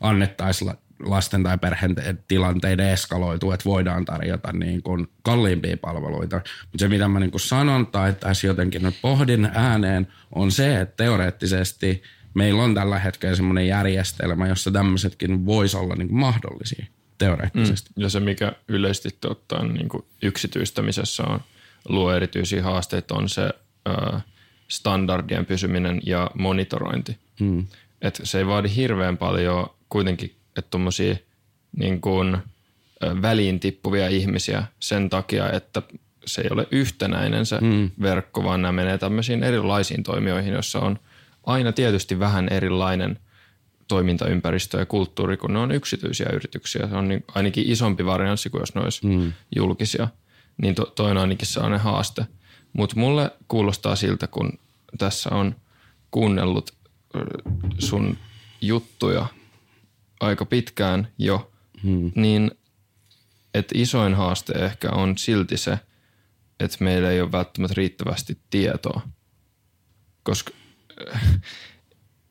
annettaisiin lasten tai perheen tilanteiden eskaloitu, että voidaan tarjota niin kuin kalliimpia palveluita. Mutta se, mitä mä niin kuin sanon tai tässä jotenkin nyt pohdin ääneen, on se, että teoreettisesti meillä on tällä hetkellä semmoinen järjestelmä, jossa tämmöisetkin voisi olla niin kuin mahdollisia teoreettisesti. Mm. Ja se, mikä yleisesti ottaen niin kuin yksityistämisessä on, luo erityisiä haasteita, on se ö, standardien pysyminen ja monitorointi. Mm. Et se ei vaadi hirveän paljon kuitenkin että tuommoisia niin kuin, väliin tippuvia ihmisiä sen takia, että se ei ole yhtenäinen se mm. verkko, vaan nämä menee tämmöisiin erilaisiin toimijoihin, joissa on aina tietysti vähän erilainen toimintaympäristö ja kulttuuri, kun ne on yksityisiä yrityksiä. Se on niin, ainakin isompi varianssi kuin jos ne olisi mm. julkisia. Niin to, toi on ainakin sellainen haaste. Mutta mulle kuulostaa siltä, kun tässä on kuunnellut sun juttuja aika pitkään jo, hmm. niin että isoin haaste ehkä on silti se, että meillä ei ole välttämättä riittävästi tietoa. Koska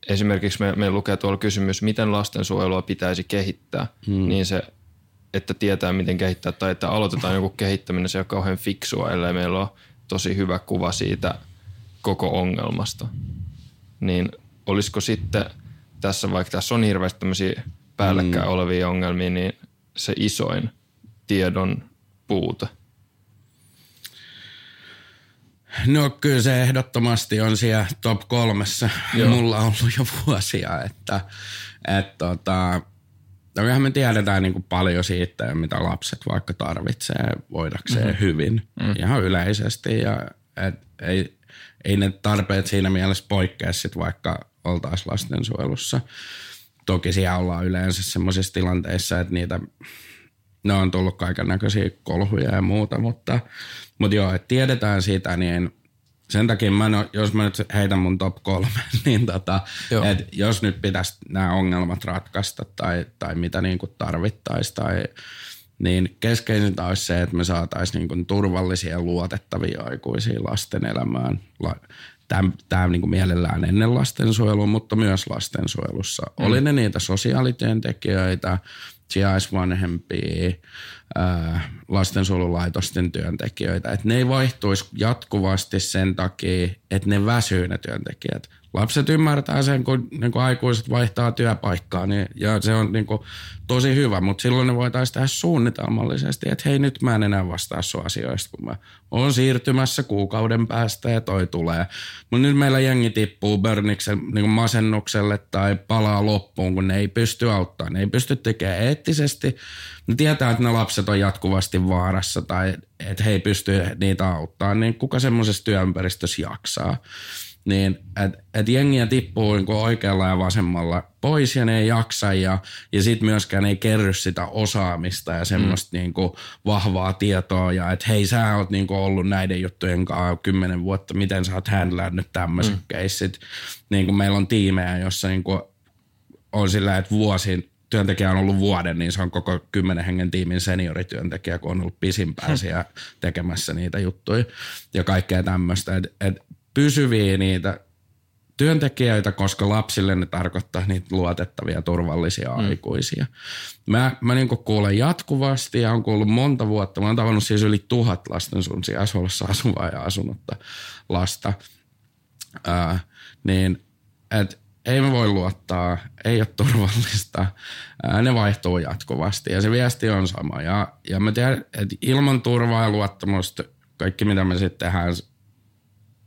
esimerkiksi me, me lukee tuolla kysymys, miten lastensuojelua pitäisi kehittää, hmm. niin se, että tietää miten kehittää tai että aloitetaan joku kehittäminen, se on kauhean fiksua, ellei meillä ole tosi hyvä kuva siitä koko ongelmasta. Niin olisiko sitten tässä, vaikka tässä on hirveästi tämmöisiä päällekkäin mm. olevia ongelmia, niin se isoin tiedon puute? No kyllä se ehdottomasti on siellä top kolmessa. Joo. Mulla on ollut jo vuosia, että et, tota, no me tiedetään niin kuin paljon siitä, mitä lapset vaikka tarvitsee voidakseen mm-hmm. hyvin mm. ihan yleisesti. Ja et, ei, ei ne tarpeet siinä mielessä poikkea sit vaikka oltaisiin lastensuojelussa. Toki siellä ollaan yleensä semmoisissa tilanteissa, että niitä, ne on tullut kaiken näköisiä kolhuja ja muuta, mutta, mutta joo, että tiedetään siitä, niin sen takia mä, no, jos mä nyt heitän mun top kolme, niin tota, että jos nyt pitäisi nämä ongelmat ratkaista tai, tai mitä niin kuin tarvittaisiin tai niin keskeisintä olisi se, että me saataisiin niin turvallisia ja luotettavia aikuisia lasten elämään tämä, tämä niin kuin mielellään ennen lastensuojelua, mutta myös lastensuojelussa. Mm. Oli ne niitä sosiaalityöntekijöitä, sijaisvanhempia, lastensuojelulaitosten työntekijöitä. Että ne ei vaihtuisi jatkuvasti sen takia, että ne väsyy ne työntekijät lapset ymmärtää sen, kun niin kuin aikuiset vaihtaa työpaikkaa, niin, ja se on niin kuin, tosi hyvä, mutta silloin ne voitaisiin tehdä suunnitelmallisesti, että hei nyt mä en enää vastaa sun asioista, kun mä oon siirtymässä kuukauden päästä ja toi tulee. Mutta nyt meillä jengi tippuu börniksen niin kuin masennukselle tai palaa loppuun, kun ne ei pysty auttamaan, ne ei pysty tekemään eettisesti. Ne tietää, että ne lapset on jatkuvasti vaarassa tai että he ei pysty niitä auttamaan, niin kuka semmoisessa työympäristössä jaksaa. Niin että et jengiä tippuu niin oikealla ja vasemmalla pois ja ne ei jaksa ja, ja sitten myöskään ei kerry sitä osaamista ja semmoista mm. niin kuin vahvaa tietoa ja että hei sä oot niin kuin ollut näiden juttujen kanssa kymmenen vuotta, miten sä oot handlannut tämmöiset mm. keissit. Niin kuin meillä on tiimejä, jossa niin kuin on sillä, että vuosin työntekijä on ollut vuoden, niin se on koko kymmenen hengen tiimin seniorityöntekijä, kun on ollut pisimpään siellä tekemässä niitä juttuja ja kaikkea tämmöistä. Et, et pysyviä niitä työntekijöitä, koska lapsille ne tarkoittaa niitä luotettavia, turvallisia mm. aikuisia. Mä, mä niin kuulen jatkuvasti ja on kuullut monta vuotta. Mä oon tavannut siis yli tuhat lastensuunsia Asolassa asuvaa ja asunutta lasta. Ää, niin, että ei me voi luottaa, ei ole turvallista. Ää, ne vaihtuu jatkuvasti ja se viesti on sama. Ja, ja mä tiedän, että ilman turvaa ja luottamusta kaikki mitä me sitten tehdään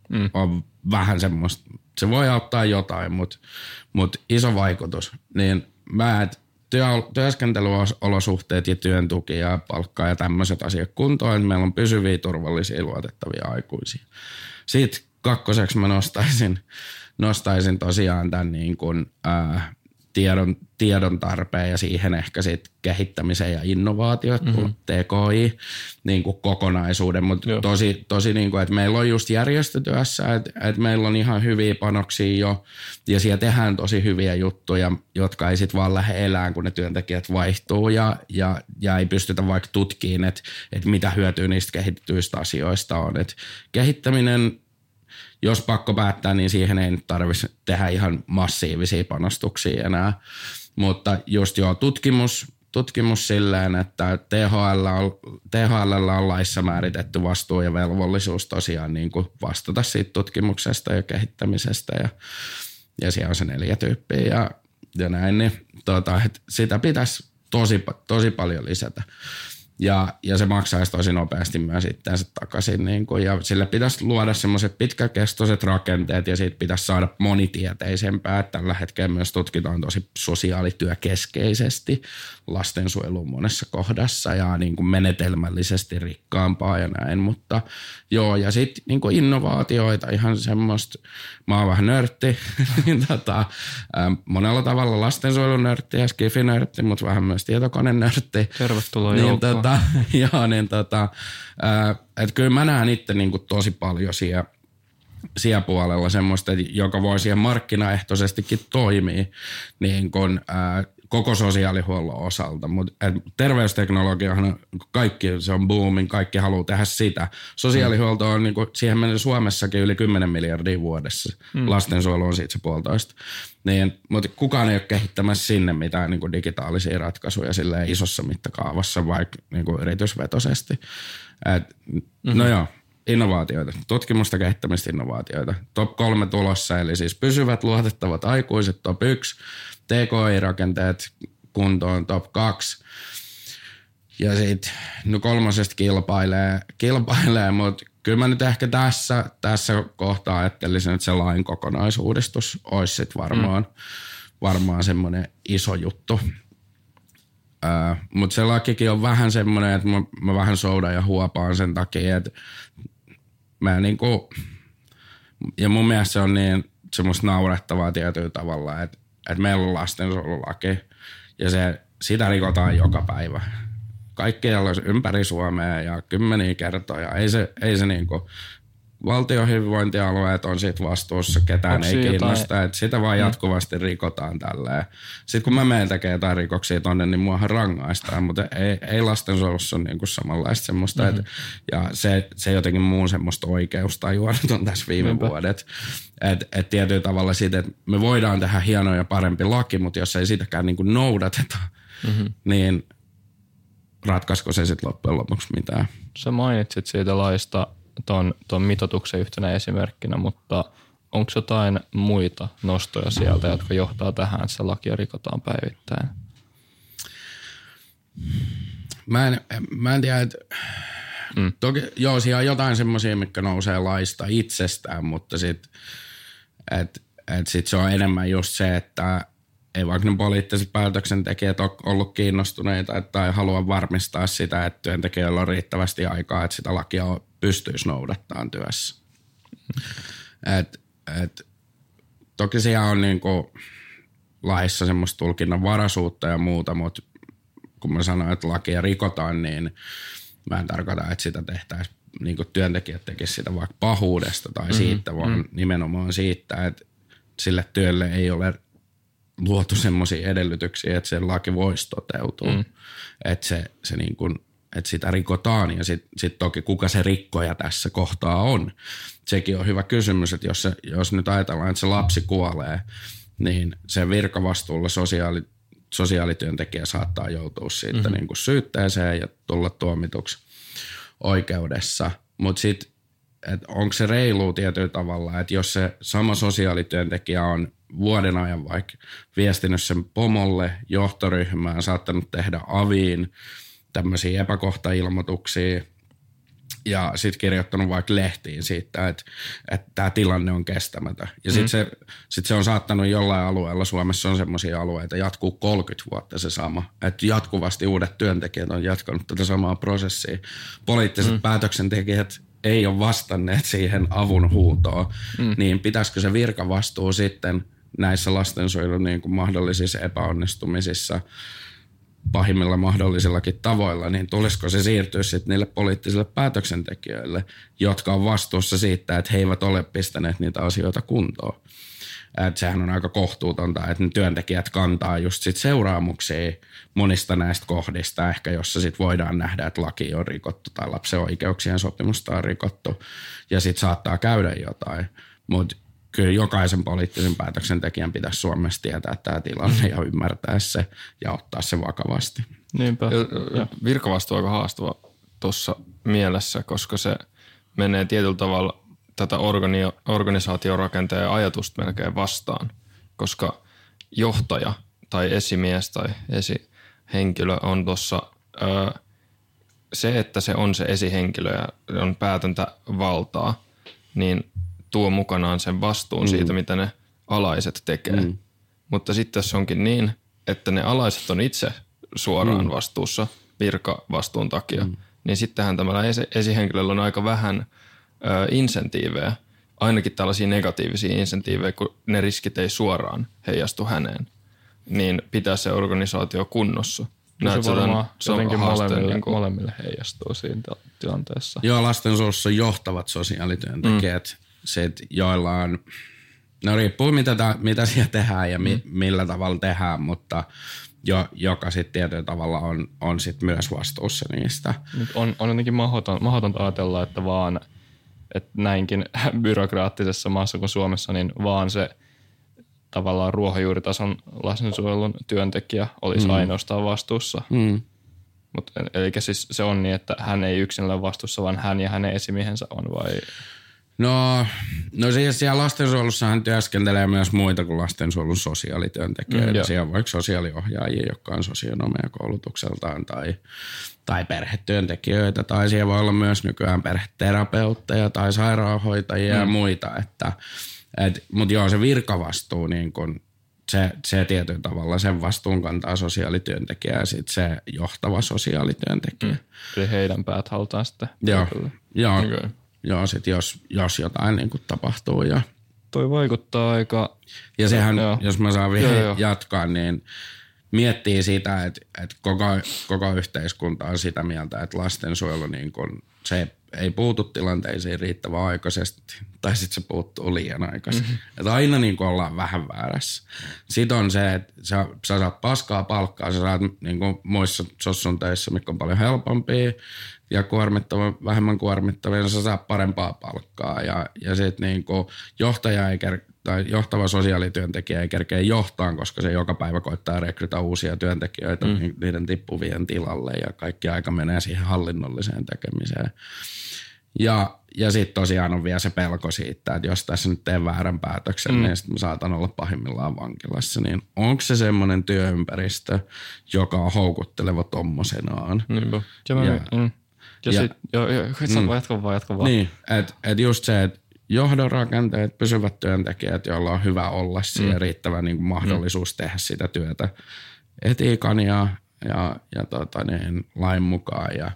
mm. on vähän semmoista, se voi auttaa jotain, mutta mut iso vaikutus. Niin mä, et työ, työskentelyolosuhteet ja työn tuki ja palkkaa ja tämmöiset asiat kuntoon, että meillä on pysyviä, turvallisia, luotettavia aikuisia. Sitten kakkoseksi mä nostaisin nostaisin tosiaan tämän niin kuin, ää, tiedon, tiedon tarpeen ja siihen ehkä sit kehittämisen ja innovaatiot, mm-hmm. TKI, niin kuin kokonaisuuden. Mutta tosi, tosi niin kuin, että meillä on just järjestötyössä, että, että meillä on ihan hyviä panoksia jo ja siellä tehdään tosi hyviä juttuja, jotka ei sitten vaan lähde elään, kun ne työntekijät vaihtuu ja, ja, ja ei pystytä vaikka tutkiin, että, että mitä hyötyä niistä kehittyistä asioista on. Et kehittäminen jos pakko päättää, niin siihen ei nyt tarvitsisi tehdä ihan massiivisia panostuksia enää. Mutta just joo, tutkimus, tutkimus silleen, että THL on, THL on laissa määritetty vastuu ja velvollisuus tosiaan niin kuin vastata siitä tutkimuksesta ja kehittämisestä ja, ja siellä on se neljä tyyppiä ja, ja näin, niin tota, sitä pitäisi tosi, tosi paljon lisätä. Ja, ja se maksaisi tosi nopeasti myös itseänsä takaisin. Niin kuin, ja sille pitäisi luoda semmoiset pitkäkestoiset rakenteet ja siitä pitäisi saada monitieteisempää. Tällä hetkellä myös tutkitaan tosi sosiaalityökeskeisesti lastensuojelun monessa kohdassa ja niin kuin menetelmällisesti rikkaampaa ja näin. Mutta joo, ja sitten niin kuin innovaatioita, ihan semmoista, mä oon vähän nörtti, niin tota, monella tavalla lastensuojelun nörtti ja skifinörtti, mutta vähän myös tietokonenörtti. Tervetuloa niin, tota, joo, niin tota, että kyllä mä näen itse niin kuin tosi paljon siellä siellä puolella semmoista, joka voi siihen markkinaehtoisestikin toimia niin kun, ää, koko sosiaalihuollon osalta. Mutta terveysteknologiahan kaikki, se on boomin, kaikki haluaa tehdä sitä. Sosiaalihuolto on, niin kuin, siihen menee Suomessakin yli 10 miljardia vuodessa. Mm. Lastensuojelu on siitä se puolitoista. Niin, mutta kukaan ei ole kehittämässä sinne mitään niin kuin digitaalisia ratkaisuja sille isossa mittakaavassa, vaikka niin kuin yritysvetoisesti. Et, mm-hmm. No joo, innovaatioita, tutkimusta, kehittämistä, innovaatioita. Top kolme tulossa, eli siis pysyvät, luotettavat aikuiset, top yksi – TKI-rakenteet kuntoon top 2. Ja sitten no kolmosesta kilpailee, kilpailee mutta kyllä mä nyt ehkä tässä, tässä kohtaa ajattelisin, että se lain kokonaisuudistus olisi sitten varmaan, mm. varmaan semmoinen iso juttu. Uh, mutta se lakikin on vähän semmoinen, että mä, mä vähän soudan ja huopaan sen takia, että mä niinku, ja mun mielestä se on niin semmoista naurettavaa tietyllä tavalla, että että meillä on lastensuojelulaki ja se, sitä rikotaan joka päivä. Kaikkialla ympäri Suomea ja kymmeniä kertoja. Ei se, ei se niinku, valtion hyvinvointialueet on siitä vastuussa, ketään Onko ei kiinnosta, jotain? että sitä vaan mm. jatkuvasti rikotaan tälleen. Sitten kun mä menen tekemään jotain rikoksia tonne, niin muahan rangaistaan, mutta ei, ei lastensuojelussa ole niinku samanlaista semmoista, mm-hmm. et, ja se, se jotenkin muun semmoista oikeustajua nyt on tässä viime Niinpä. vuodet. Että et tietyllä tavalla siitä, että me voidaan tehdä hieno ja parempi laki, mutta jos ei sitäkään niinku noudateta, mm-hmm. niin ratkaisko se sitten loppujen lopuksi mitään? Sä mainitsit siitä laista ton, ton mitotuksen yhtenä esimerkkinä, mutta onko jotain muita nostoja sieltä, jotka johtaa tähän, että se lakia rikotaan päivittäin? Mä en, mä en tiedä, että mm. toki, joo, siellä on jotain semmoisia, mitkä nousee laista itsestään, mutta sitten et, et sit se on enemmän just se, että ei vaikka ne poliittiset päätöksentekijät ole ollut kiinnostuneita tai halua varmistaa sitä, että työntekijöillä on riittävästi aikaa, että sitä lakia pystyisi noudattamaan työssä. Et, et, toki siellä on niinku laissa semmoista tulkinnan varaisuutta ja muuta, mutta kun mä sanoin, että lakia rikotaan, niin mä en tarkoita, että sitä tehtäisiin niin työntekijät tekisivät sitä vaikka pahuudesta tai mm-hmm. siitä, vaan mm-hmm. nimenomaan siitä, että sille työlle ei ole luotu semmoisia edellytyksiä, että se laki voisi toteutua. Mm. Että se, se niin kuin, että sitä rikotaan ja sitten sit toki kuka se rikkoja tässä kohtaa on. Sekin on hyvä kysymys, että jos, se, jos nyt ajatellaan, että se lapsi kuolee, niin se virkavastuulla sosiaali, sosiaalityöntekijä saattaa joutua siitä mm-hmm. niin kuin syytteeseen ja tulla tuomituksi oikeudessa. Mutta sitten, onko se reilu tietyllä tavalla, että jos se sama sosiaalityöntekijä on vuoden ajan vaikka viestinyt sen pomolle, johtoryhmään, saattanut tehdä aviin tämmöisiä epäkohtailmoituksia ja sitten kirjoittanut vaikka lehtiin siitä, että, että tämä tilanne on kestämätön. Ja sitten mm. se, sit se on saattanut jollain alueella, Suomessa on semmoisia alueita, jatkuu 30 vuotta se sama. Että jatkuvasti uudet työntekijät on jatkanut tätä samaa prosessia. Poliittiset mm. päätöksentekijät ei ole vastanneet siihen avun huutoon, mm. niin pitäisikö se virkavastuu sitten näissä lastensuojelun niin kuin mahdollisissa epäonnistumisissa pahimmilla mahdollisillakin tavoilla, niin tulisiko se siirtyä sitten niille poliittisille päätöksentekijöille, jotka on vastuussa siitä, että he eivät ole pistäneet niitä asioita kuntoon. Et sehän on aika kohtuutonta, että ne työntekijät kantaa just sit seuraamuksia monista näistä kohdista, ehkä jossa sit voidaan nähdä, että laki on rikottu tai lapsen oikeuksien sopimusta on rikottu ja sitten saattaa käydä jotain. Mutta kyllä jokaisen poliittisen päätöksentekijän pitäisi Suomessa tietää tämä tilanne ja ymmärtää se ja ottaa se vakavasti. Niinpä. Ja, virkavastuu on aika haastava tuossa mielessä, koska se menee tietyllä tavalla tätä organi- organisaatiorakenteen ajatusta melkein vastaan, koska johtaja tai esimies tai esihenkilö on tuossa se, että se on se esihenkilö ja on päätäntävaltaa, niin tuo mukanaan sen vastuun mm. siitä, mitä ne alaiset tekee. Mm. Mutta sitten jos onkin niin, että ne alaiset on itse suoraan mm. vastuussa virkavastuun takia, mm. niin sittenhän tämällä esihenkilöllä on aika vähän ö, insentiivejä, ainakin tällaisia negatiivisia insentiivejä, kun ne riskit ei suoraan heijastu häneen, niin pitää se organisaatio kunnossa. No se varmaan se jotenkin molemmille, niin kuin... molemmille heijastuu siinä tilanteessa. Joo, lastensuojelussa johtavat sosiaalityöntekijät se, että joilla on, no riippuu mitä, ta, mitä siellä tehdään ja mi, mm. millä tavalla tehdään, mutta jo, joka sitten tietyllä tavalla on, on sit myös vastuussa niistä. On, on jotenkin mahdoton, mahdotonta ajatella, että vaan että näinkin byrokraattisessa maassa kuin Suomessa, niin vaan se tavallaan ruohonjuuritason lastensuojelun työntekijä olisi mm. ainoastaan vastuussa. Mm. Mut, eli siis se on niin, että hän ei yksin ole vastuussa, vaan hän ja hänen esimiehensä on vai? No, no siis siellä lastensuojelussahan työskentelee myös muita kuin lastensuojelun sosiaalityöntekijöitä. Mm, siellä on vaikka sosiaaliohjaajia, jotka on sosionomeja koulutukseltaan tai, tai perhetyöntekijöitä. Tai siellä voi olla myös nykyään perheterapeutteja tai sairaanhoitajia mm. ja muita. Että, et, Mutta joo, se virkavastuu niin kun, se, se tietyllä tavalla sen vastuun kantaa sosiaalityöntekijä ja sitten se johtava sosiaalityöntekijä. Mm. Eli heidän päät halutaan sitten. Joo, joo. Okay joo, sit jos, jos jotain niin kuin tapahtuu. Ja, Toi vaikuttaa aika... Ja sehän, joo. jos mä saan vielä joo, jatkaa, niin miettii sitä, että, että koko, koko yhteiskunta on sitä mieltä, että lastensuojelu niin kuin, se ei puutu tilanteisiin riittävän aikaisesti, tai sitten se puuttuu liian aikaisin. Mm-hmm. Että aina niin kuin ollaan vähän väärässä. Sitten on se, että sä, sä saat paskaa palkkaa, sä saat niin kuin muissa sossun töissä, mikä on paljon helpompia, ja kuormittava, vähemmän kuormittava, niin sä saa parempaa palkkaa. Ja, ja sitten niin johtaja ei ker- tai johtava sosiaalityöntekijä ei kerkeä johtaa, koska se joka päivä koittaa rekrytä uusia työntekijöitä mm. niiden tippuvien tilalle ja kaikki aika menee siihen hallinnolliseen tekemiseen. Ja, ja sitten tosiaan on vielä se pelko siitä, että jos tässä nyt teen väärän päätöksen, mm. niin sitten saatan olla pahimmillaan vankilassa. Niin onko se semmoinen työympäristö, joka on houkutteleva tommosenaan? Mm. Ja, ja, mm. Ja, ja sit, joo, joo, mm. jatko vaan, jatko vaan. Niin, että et just se, että johdon rakenteet, pysyvät työntekijät, joilla on hyvä olla siellä mm. riittävä niin kuin mahdollisuus mm. tehdä sitä työtä etiikan ja, ja, ja tota niin, lain mukaan ja,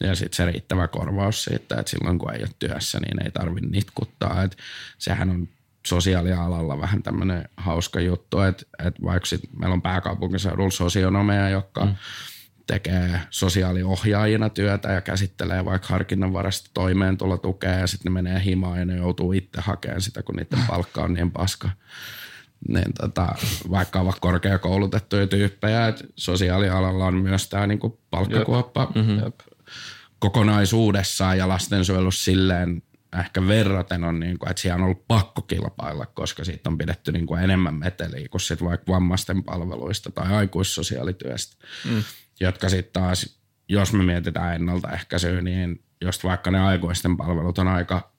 ja sitten se riittävä korvaus siitä, että silloin kun ei ole työssä, niin ei tarvitse nitkuttaa. Et sehän on sosiaalialalla vähän tämmöinen hauska juttu, että, että vaikka sit meillä on pääkaupunkiseudulla sosionomeja, jotka mm. Tekee sosiaaliohjaajina työtä ja käsittelee vaikka harkinnanvarasta toimeentulotukea ja sitten ne menee himaan ja ne joutuu itse hakemaan sitä, kun niiden palkka on niin paska. Niin tota, vaikka ovat korkeakoulutettuja tyyppejä, että sosiaalialalla on myös tämä niinku palkkakuoppa mm-hmm. kokonaisuudessaan ja lastensuojelussa silleen ehkä verraten on, niin kuin, että siellä on ollut pakko kilpailla, koska siitä on pidetty niin kuin enemmän meteliä kuin sit vaikka vammaisten palveluista tai aikuissosiaalityöstä, mm. Jotka sitten taas, jos me mietitään ennaltaehkäisyä, niin just vaikka ne aikuisten palvelut on aika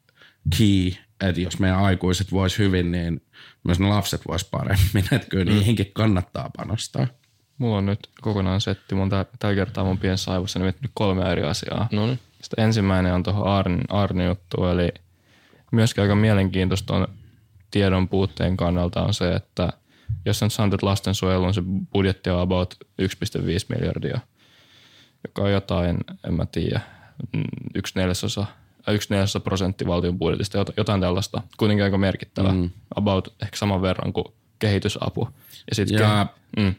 key, että jos meidän aikuiset vois hyvin, niin myös ne lapset vois paremmin, että kyllä mm. niihinkin kannattaa panostaa. Mulla on nyt kokonaan setti, mun tällä kertaa mun pienessä aivossa miettinyt kolme eri asiaa. No niin. Sitten ensimmäinen on tuohon Arni, Arni juttu, eli myöskin aika mielenkiintoista on tiedon puutteen kannalta on se, että jos sä sanot, että lastensuojelun se budjetti on about 1,5 miljardia, joka on jotain, en mä tiedä, yksi neljäsosa, äh, yksi neljäsosa prosentti valtion budjetista, jotain tällaista, kuitenkin aika merkittävä, mm. about ehkä saman verran kuin kehitysapu. Ja, sit ja ke- mm.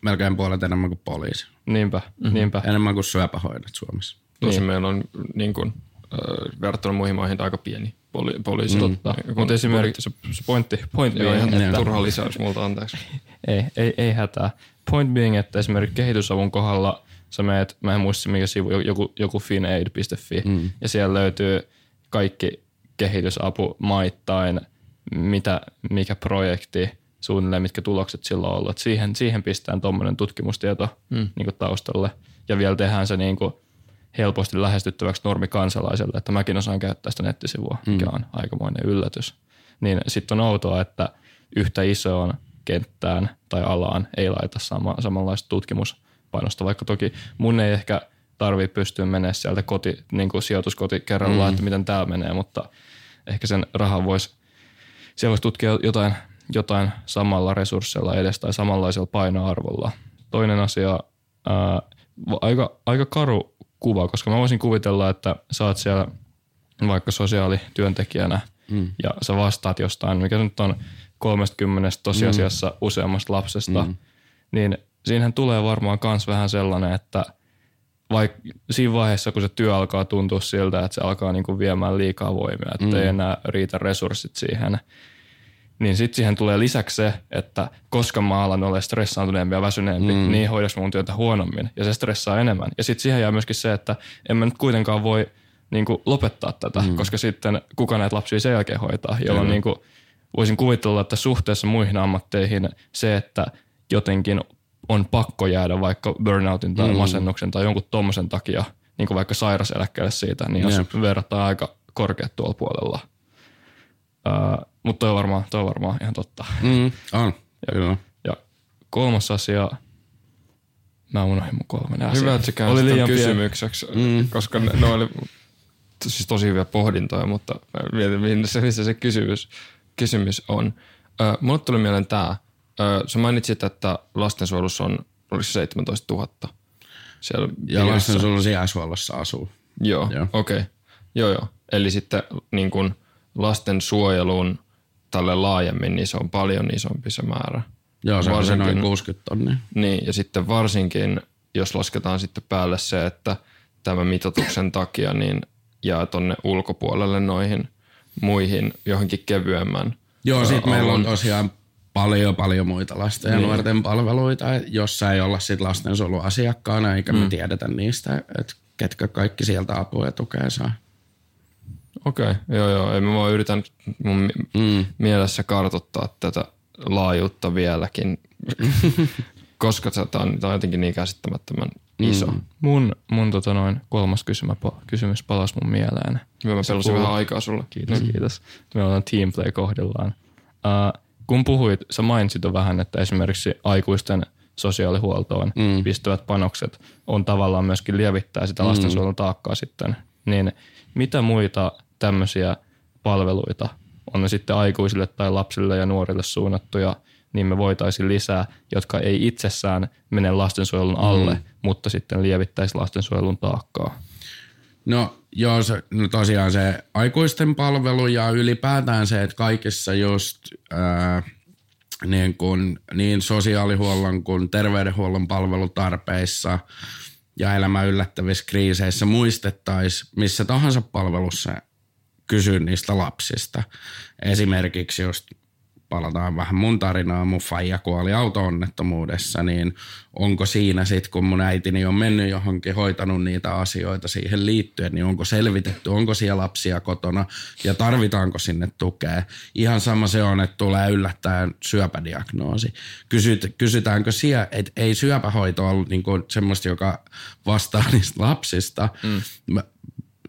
melkein puolet enemmän kuin poliisi. Niinpä, mm-hmm. niinpä. Enemmän kuin syöpähoidot Suomessa. Tosin niin. meillä on niin kuin, äh, verrattuna muihin maihin aika pieni poli- poliisi. Mm. Totta. Mutta esimerkiksi se, se pointti, point Joo, being, että, turha lisäys multa, anteeksi. ei, ei, ei hätää. Point being, että esimerkiksi kehitysavun kohdalla sä meet, mä en muista mikä sivu, joku, joku finaid.fi, mm. ja siellä löytyy kaikki kehitysapu maittain, mitä, mikä projekti, suunnilleen mitkä tulokset sillä on ollut. Et siihen, siihen pistään tuommoinen tutkimustieto mm. niin taustalle. Ja vielä tehdään se niin kuin, helposti lähestyttäväksi normikansalaiselle, että mäkin osaan käyttää sitä nettisivua, mm. mikä on aikamoinen yllätys. Niin sitten on outoa, että yhtä isoon kenttään tai alaan ei laita sama, samanlaista tutkimuspainosta, vaikka toki mun ei ehkä tarvitse pystyä menemään sieltä koti, niin kuin sijoituskoti kerrallaan, mm. että miten tämä menee, mutta ehkä sen rahan voisi, siellä voisi tutkia jotain, jotain samalla resursseilla edes tai samanlaisella painoarvolla. Toinen asia, ää, aika, aika karu kuva, koska mä voisin kuvitella, että sä oot siellä vaikka sosiaalityöntekijänä mm. ja sä vastaat jostain, mikä nyt on 30 tosiasiassa mm. useammasta lapsesta, mm. niin siinähän tulee varmaan kans vähän sellainen, että vaikka siinä vaiheessa, kun se työ alkaa tuntua siltä, että se alkaa niinku viemään liikaa voimia, että mm. ei enää riitä resurssit siihen, niin sitten siihen tulee lisäksi se, että koska mä alan olla stressaantuneempi ja väsyneempi, mm. niin hoidaks mun työtä huonommin ja se stressaa enemmän. Ja sitten siihen jää myöskin se, että en mä nyt kuitenkaan voi niin kuin lopettaa tätä, mm. koska sitten kuka näitä lapsia sen jälkeen hoitaa, jolloin mm. niin kuin, voisin kuvitella, että suhteessa muihin ammatteihin se, että jotenkin on pakko jäädä vaikka burnoutin tai mm. masennuksen tai jonkun tommosen takia, niin kuin vaikka sairaseläkkeelle siitä, niin jos yep. verrataan aika korkeat tuolla puolella – Uh, mutta toi on varmaan, toi on varmaan ihan totta. Mm, on, ja, kyllä. Ja kolmas asia, mä unohdin mun kolmen asiaa. Hyvä, että oli liian kysymykseksi, mm. koska ne, ne oli siis tosi hyviä pohdintoja, mutta mietin, missä, missä se kysymys, kysymys on. Uh, mulle tuli mieleen tää. Uh, sä mainitsit, että lastensuojelussa on, oliko se 17 000? Siellä ja lastensuojelussa asuu. Joo, joo. okei. Okay. Joo, joo. Eli sitten niin kun – lastensuojeluun tälle laajemmin, niin se on paljon isompi se määrä. Joo, se varsinkin, on noin 60 tonnia. Niin, ja sitten varsinkin, jos lasketaan sitten päälle se, että tämän mitoituksen takia niin jää tonne ulkopuolelle noihin muihin johonkin kevyemmän. Joo, sitten meillä on tosiaan paljon, paljon muita lasten ja niin. nuorten palveluita, jossa ei olla sitten lastensuojeluasiakkaana, eikä mm. me tiedetä niistä, että ketkä kaikki sieltä apua ja tukea saa. Okei, okay. joo joo. Ei mä vaan yritän mun mm. mielessä kartoittaa tätä laajuutta vieläkin, koska tämä on, on jotenkin niin käsittämättömän iso. Mm. Mun, mun tota noin, kolmas kysymys, kysymys palasi mun mieleen. Hyvä, mä pelasin vähän aikaa sulle. Kiitos, mm. kiitos. Me ollaan teamplay kohdellaan. Uh, kun puhuit, sä mainitsit jo vähän, että esimerkiksi aikuisten sosiaalihuoltoon mm. pistävät panokset on tavallaan myöskin lievittää sitä mm. lastensuojelun taakkaa sitten. Niin mitä muita tämmöisiä palveluita, on ne sitten aikuisille tai lapsille ja nuorille suunnattuja, niin me voitaisiin lisää, jotka ei itsessään mene lastensuojelun alle, mm. mutta sitten lievittäisi lastensuojelun taakkaa. No joo, se, no tosiaan se aikuisten palvelu ja ylipäätään se, että kaikissa just ää, niin, kuin, niin sosiaalihuollon kuin terveydenhuollon palvelutarpeissa ja elämän yllättävissä kriiseissä muistettaisiin missä tahansa palvelussa kysyä niistä lapsista. Esimerkiksi just palataan vähän mun tarinaa, mun faija kuoli auto-onnettomuudessa, niin onko siinä sitten, kun mun äitini on mennyt johonkin, hoitanut niitä asioita siihen liittyen, niin onko selvitetty, onko siellä lapsia kotona ja tarvitaanko sinne tukea. Ihan sama se on, että tulee yllättäen syöpädiagnoosi. Kysyt, kysytäänkö siellä, että ei syöpähoito ollut niinku semmoista, joka vastaa niistä lapsista, mm.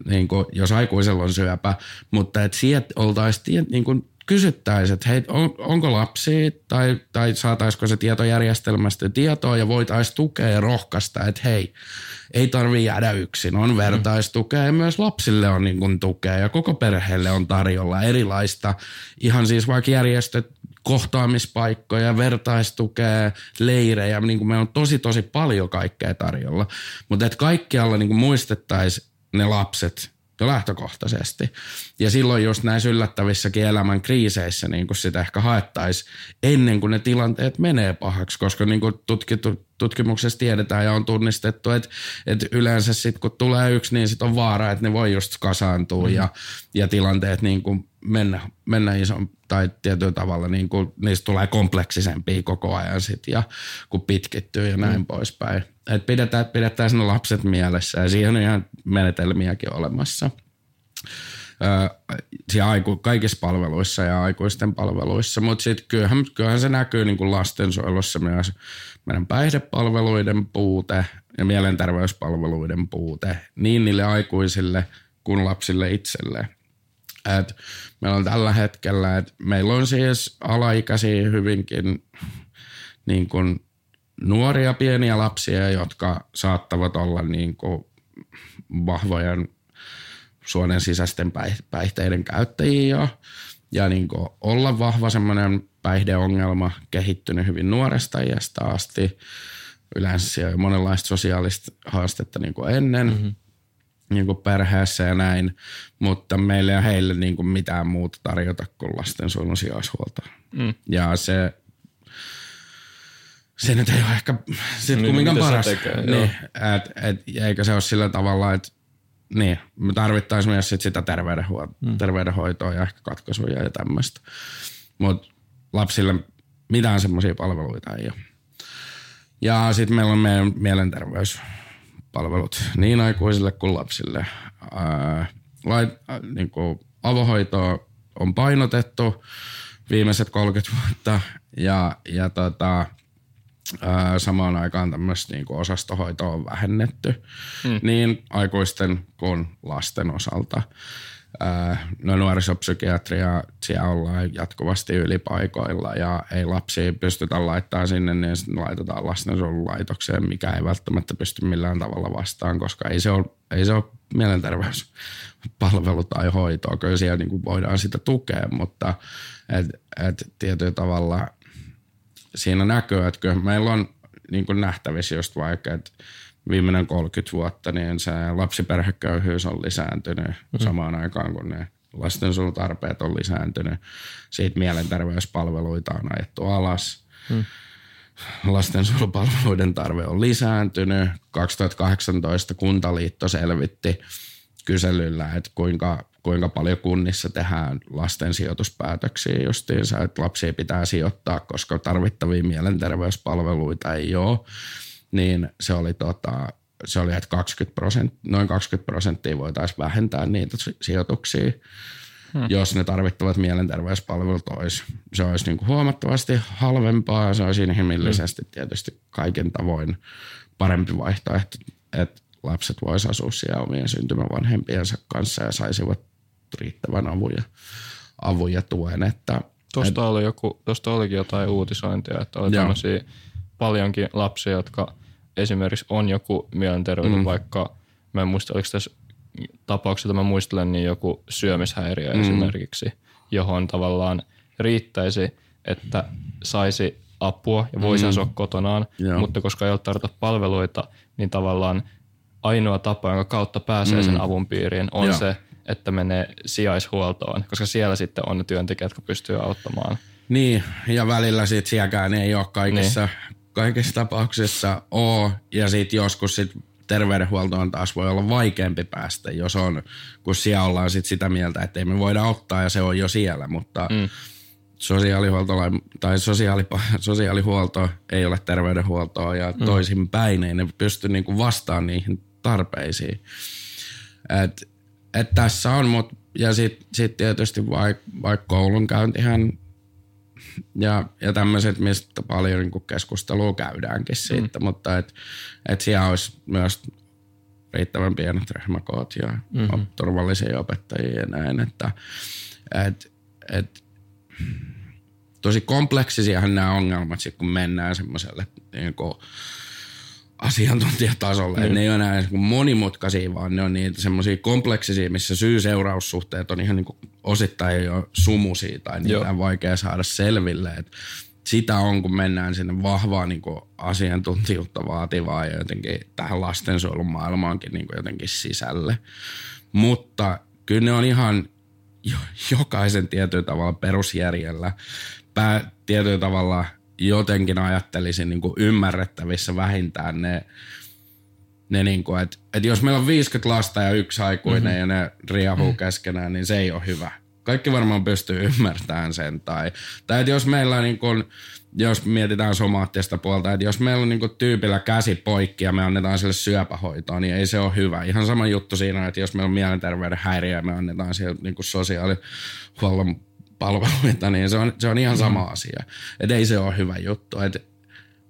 Niin kuin, jos aikuisella on syöpä, mutta että sieltä oltaisiin niin kuin kysyttäisiin, että hei, on, onko lapsi tai, tai saataisiko se tietojärjestelmästä tietoa ja voitaisiin tukea ja rohkaista, että hei, ei tarvitse jäädä yksin, on vertaistukea ja myös lapsille on niin kuin tukea ja koko perheelle on tarjolla erilaista, ihan siis vaikka järjestöt, kohtaamispaikkoja, vertaistukea, leirejä, niin kuin meillä on tosi tosi paljon kaikkea tarjolla, mutta että kaikkialla niin kuin muistettaisiin ne lapset jo lähtökohtaisesti. Ja silloin just näissä yllättävissäkin elämän kriiseissä niin kuin sitä ehkä haettaisiin ennen kuin ne tilanteet menee pahaksi, koska niin kuin tutkittu, tutkimuksessa tiedetään ja on tunnistettu, että, että yleensä sitten kun tulee yksi, niin sitten on vaara, että ne voi just kasaantua mm. ja, ja tilanteet niin kuin mennä, mennä ison, tai tietyllä tavalla niin kuin, niistä tulee kompleksisempia koko ajan sit ja kun pitkittyy ja näin mm. poispäin. Et pidetään, pidetään ne lapset mielessä ja siihen on ihan menetelmiäkin olemassa. Aiku, kaikissa palveluissa ja aikuisten palveluissa, mutta sitten kyllähän, kyllähän se näkyy niin kuin lastensuojelussa myös meidän päihdepalveluiden puute ja mielenterveyspalveluiden puute niin niille aikuisille kuin lapsille itselleen. Et meillä on tällä hetkellä, että meillä on siis alaikäisiä hyvinkin niin kuin nuoria pieniä lapsia, jotka saattavat olla niin kuin vahvojen suonen sisäisten päihteiden käyttäjiä ja, niin kuin olla vahva semmoinen päihdeongelma kehittynyt hyvin nuoresta iästä asti. Yleensä siellä on monenlaista sosiaalista haastetta niin kuin ennen. Mm-hmm niin kuin perheessä ja näin, mutta meille ja heille niin kuin mitään muuta tarjota kuin lastensuojelun sijaishuolta. Mm. Ja se, se nyt ei ole ehkä sit niin, kumminkaan paras. Tekee, niin, et, et, eikä se ole sillä tavalla, että niin, me tarvittaisiin myös sit sitä terveydenho- mm. terveydenhoitoa ja ehkä katkaisuja ja tämmöistä. Mutta lapsille mitään semmoisia palveluita ei ole. Ja sitten meillä on meidän mielenterveys palvelut niin aikuisille kuin lapsille. Ää, lait, ää, niin kuin avohoitoa on painotettu viimeiset 30 vuotta ja, ja tota, ää, samaan aikaan tämmöistä niin osastohoitoa on vähennetty mm. niin aikuisten kuin lasten osalta no nuorisopsykiatria, siellä ollaan jatkuvasti ylipaikoilla ja ei lapsia pystytä laittamaan sinne, niin sitten laitetaan lastensuojelulaitokseen, mikä ei välttämättä pysty millään tavalla vastaan, koska ei se ole, ei se ole mielenterveyspalvelu tai hoitoa. Kyllä siellä niin kuin voidaan sitä tukea, mutta et, et tietyllä tavalla siinä näkyy, että kyllä meillä on niin kuin nähtävissä just vaikka, että viimeinen 30 vuotta, niin se lapsiperheköyhyys on lisääntynyt mm. samaan aikaan, kun ne lastensuojelutarpeet on lisääntynyt. Siitä mielenterveyspalveluita on ajettu alas. Mm. Lastensuojelupalveluiden tarve on lisääntynyt. 2018 Kuntaliitto selvitti kyselyllä, että kuinka, kuinka paljon kunnissa tehdään lasten sijoituspäätöksiä justiinsa, että lapsia pitää sijoittaa, koska tarvittavia mielenterveyspalveluita ei ole niin se oli, tota, se oli että 20 prosent, noin 20 prosenttia voitaisiin vähentää niitä sijoituksia, hmm. jos ne tarvittavat mielenterveyspalvelut olisi. Se olisi niin kuin huomattavasti halvempaa ja se olisi inhimillisesti hmm. tietysti kaiken tavoin parempi vaihtoehto, että lapset voisivat asua siellä omien syntymävanhempiensa kanssa ja saisivat riittävän avun ja, avun ja tuen. Että, Tuosta, et, oli joku, tuosta olikin jotain uutisointia, että oli tämmöisiä paljonkin lapsia, jotka esimerkiksi on joku mielenterveyden, mm. vaikka mä en muista, oliko tässä tapauksessa, mä muistelen, niin joku syömishäiriö mm. esimerkiksi, johon tavallaan riittäisi, että saisi apua ja voisi mm. asua kotonaan, Joo. mutta koska ei ole tarjota palveluita, niin tavallaan ainoa tapa, jonka kautta pääsee sen avun piiriin, on Joo. se, että menee sijaishuoltoon, koska siellä sitten on ne työntekijät, jotka pystyy auttamaan. Niin, ja välillä sit sielläkään ei ole kaikissa, niin. Kaikissa tapauksissa oo, ja sitten joskus sit terveydenhuoltoon taas voi olla vaikeampi päästä, jos on, kun siellä ollaan sit sitä mieltä, että ei me voida ottaa ja se on jo siellä, mutta mm. sosiaalihuolto tai sosiaali, sosiaalihuolto ei ole terveydenhuoltoa ja mm. toisinpäin ei ne pysty niinku vastaamaan niihin tarpeisiin. Et, et tässä on, mut, ja sitten sit tietysti vaikka vaik koulunkäyntihän ja, ja tämmöiset, mistä paljon niin keskustelua käydäänkin siitä, mm. mutta et, et siellä olisi myös riittävän pienet ryhmäkoot ja mm-hmm. turvallisia opettajia ja näin, että et, et, tosi kompleksisiahan nämä ongelmat, sit kun mennään semmoiselle niin asiantuntijatasolle. Mm. Ne ei ole enää niin monimutkaisia, vaan ne on niitä semmoisia kompleksisia, missä syy-seuraussuhteet on ihan niin osittain jo sumusia tai niitä on vaikea saada selville. Et sitä on, kun mennään sinne vahvaa niin asiantuntijuutta vaativaa ja jotenkin tähän lastensuojelun maailmaankin niin jotenkin sisälle. Mutta kyllä ne on ihan jokaisen tietyllä tavalla perusjärjellä, pää, tietyllä tavalla – jotenkin ajattelisin niin kuin ymmärrettävissä vähintään ne, ne niin kuin, että, että jos meillä on 50 lasta ja yksi aikuinen mm-hmm. ja ne riahuu mm-hmm. keskenään, niin se ei ole hyvä. Kaikki varmaan pystyy ymmärtämään sen. Tai, tai että jos meillä niin kuin, jos mietitään somaattista puolta, että jos meillä on niin kuin tyypillä käsi poikki ja me annetaan sille syöpähoitoa, niin ei se ole hyvä. Ihan sama juttu siinä, että jos meillä on mielenterveyden häiriö ja me annetaan sille niin kuin sosiaalihuollon palveluita, niin se on, se on ihan sama mm. asia. Että ei se ole hyvä juttu. Et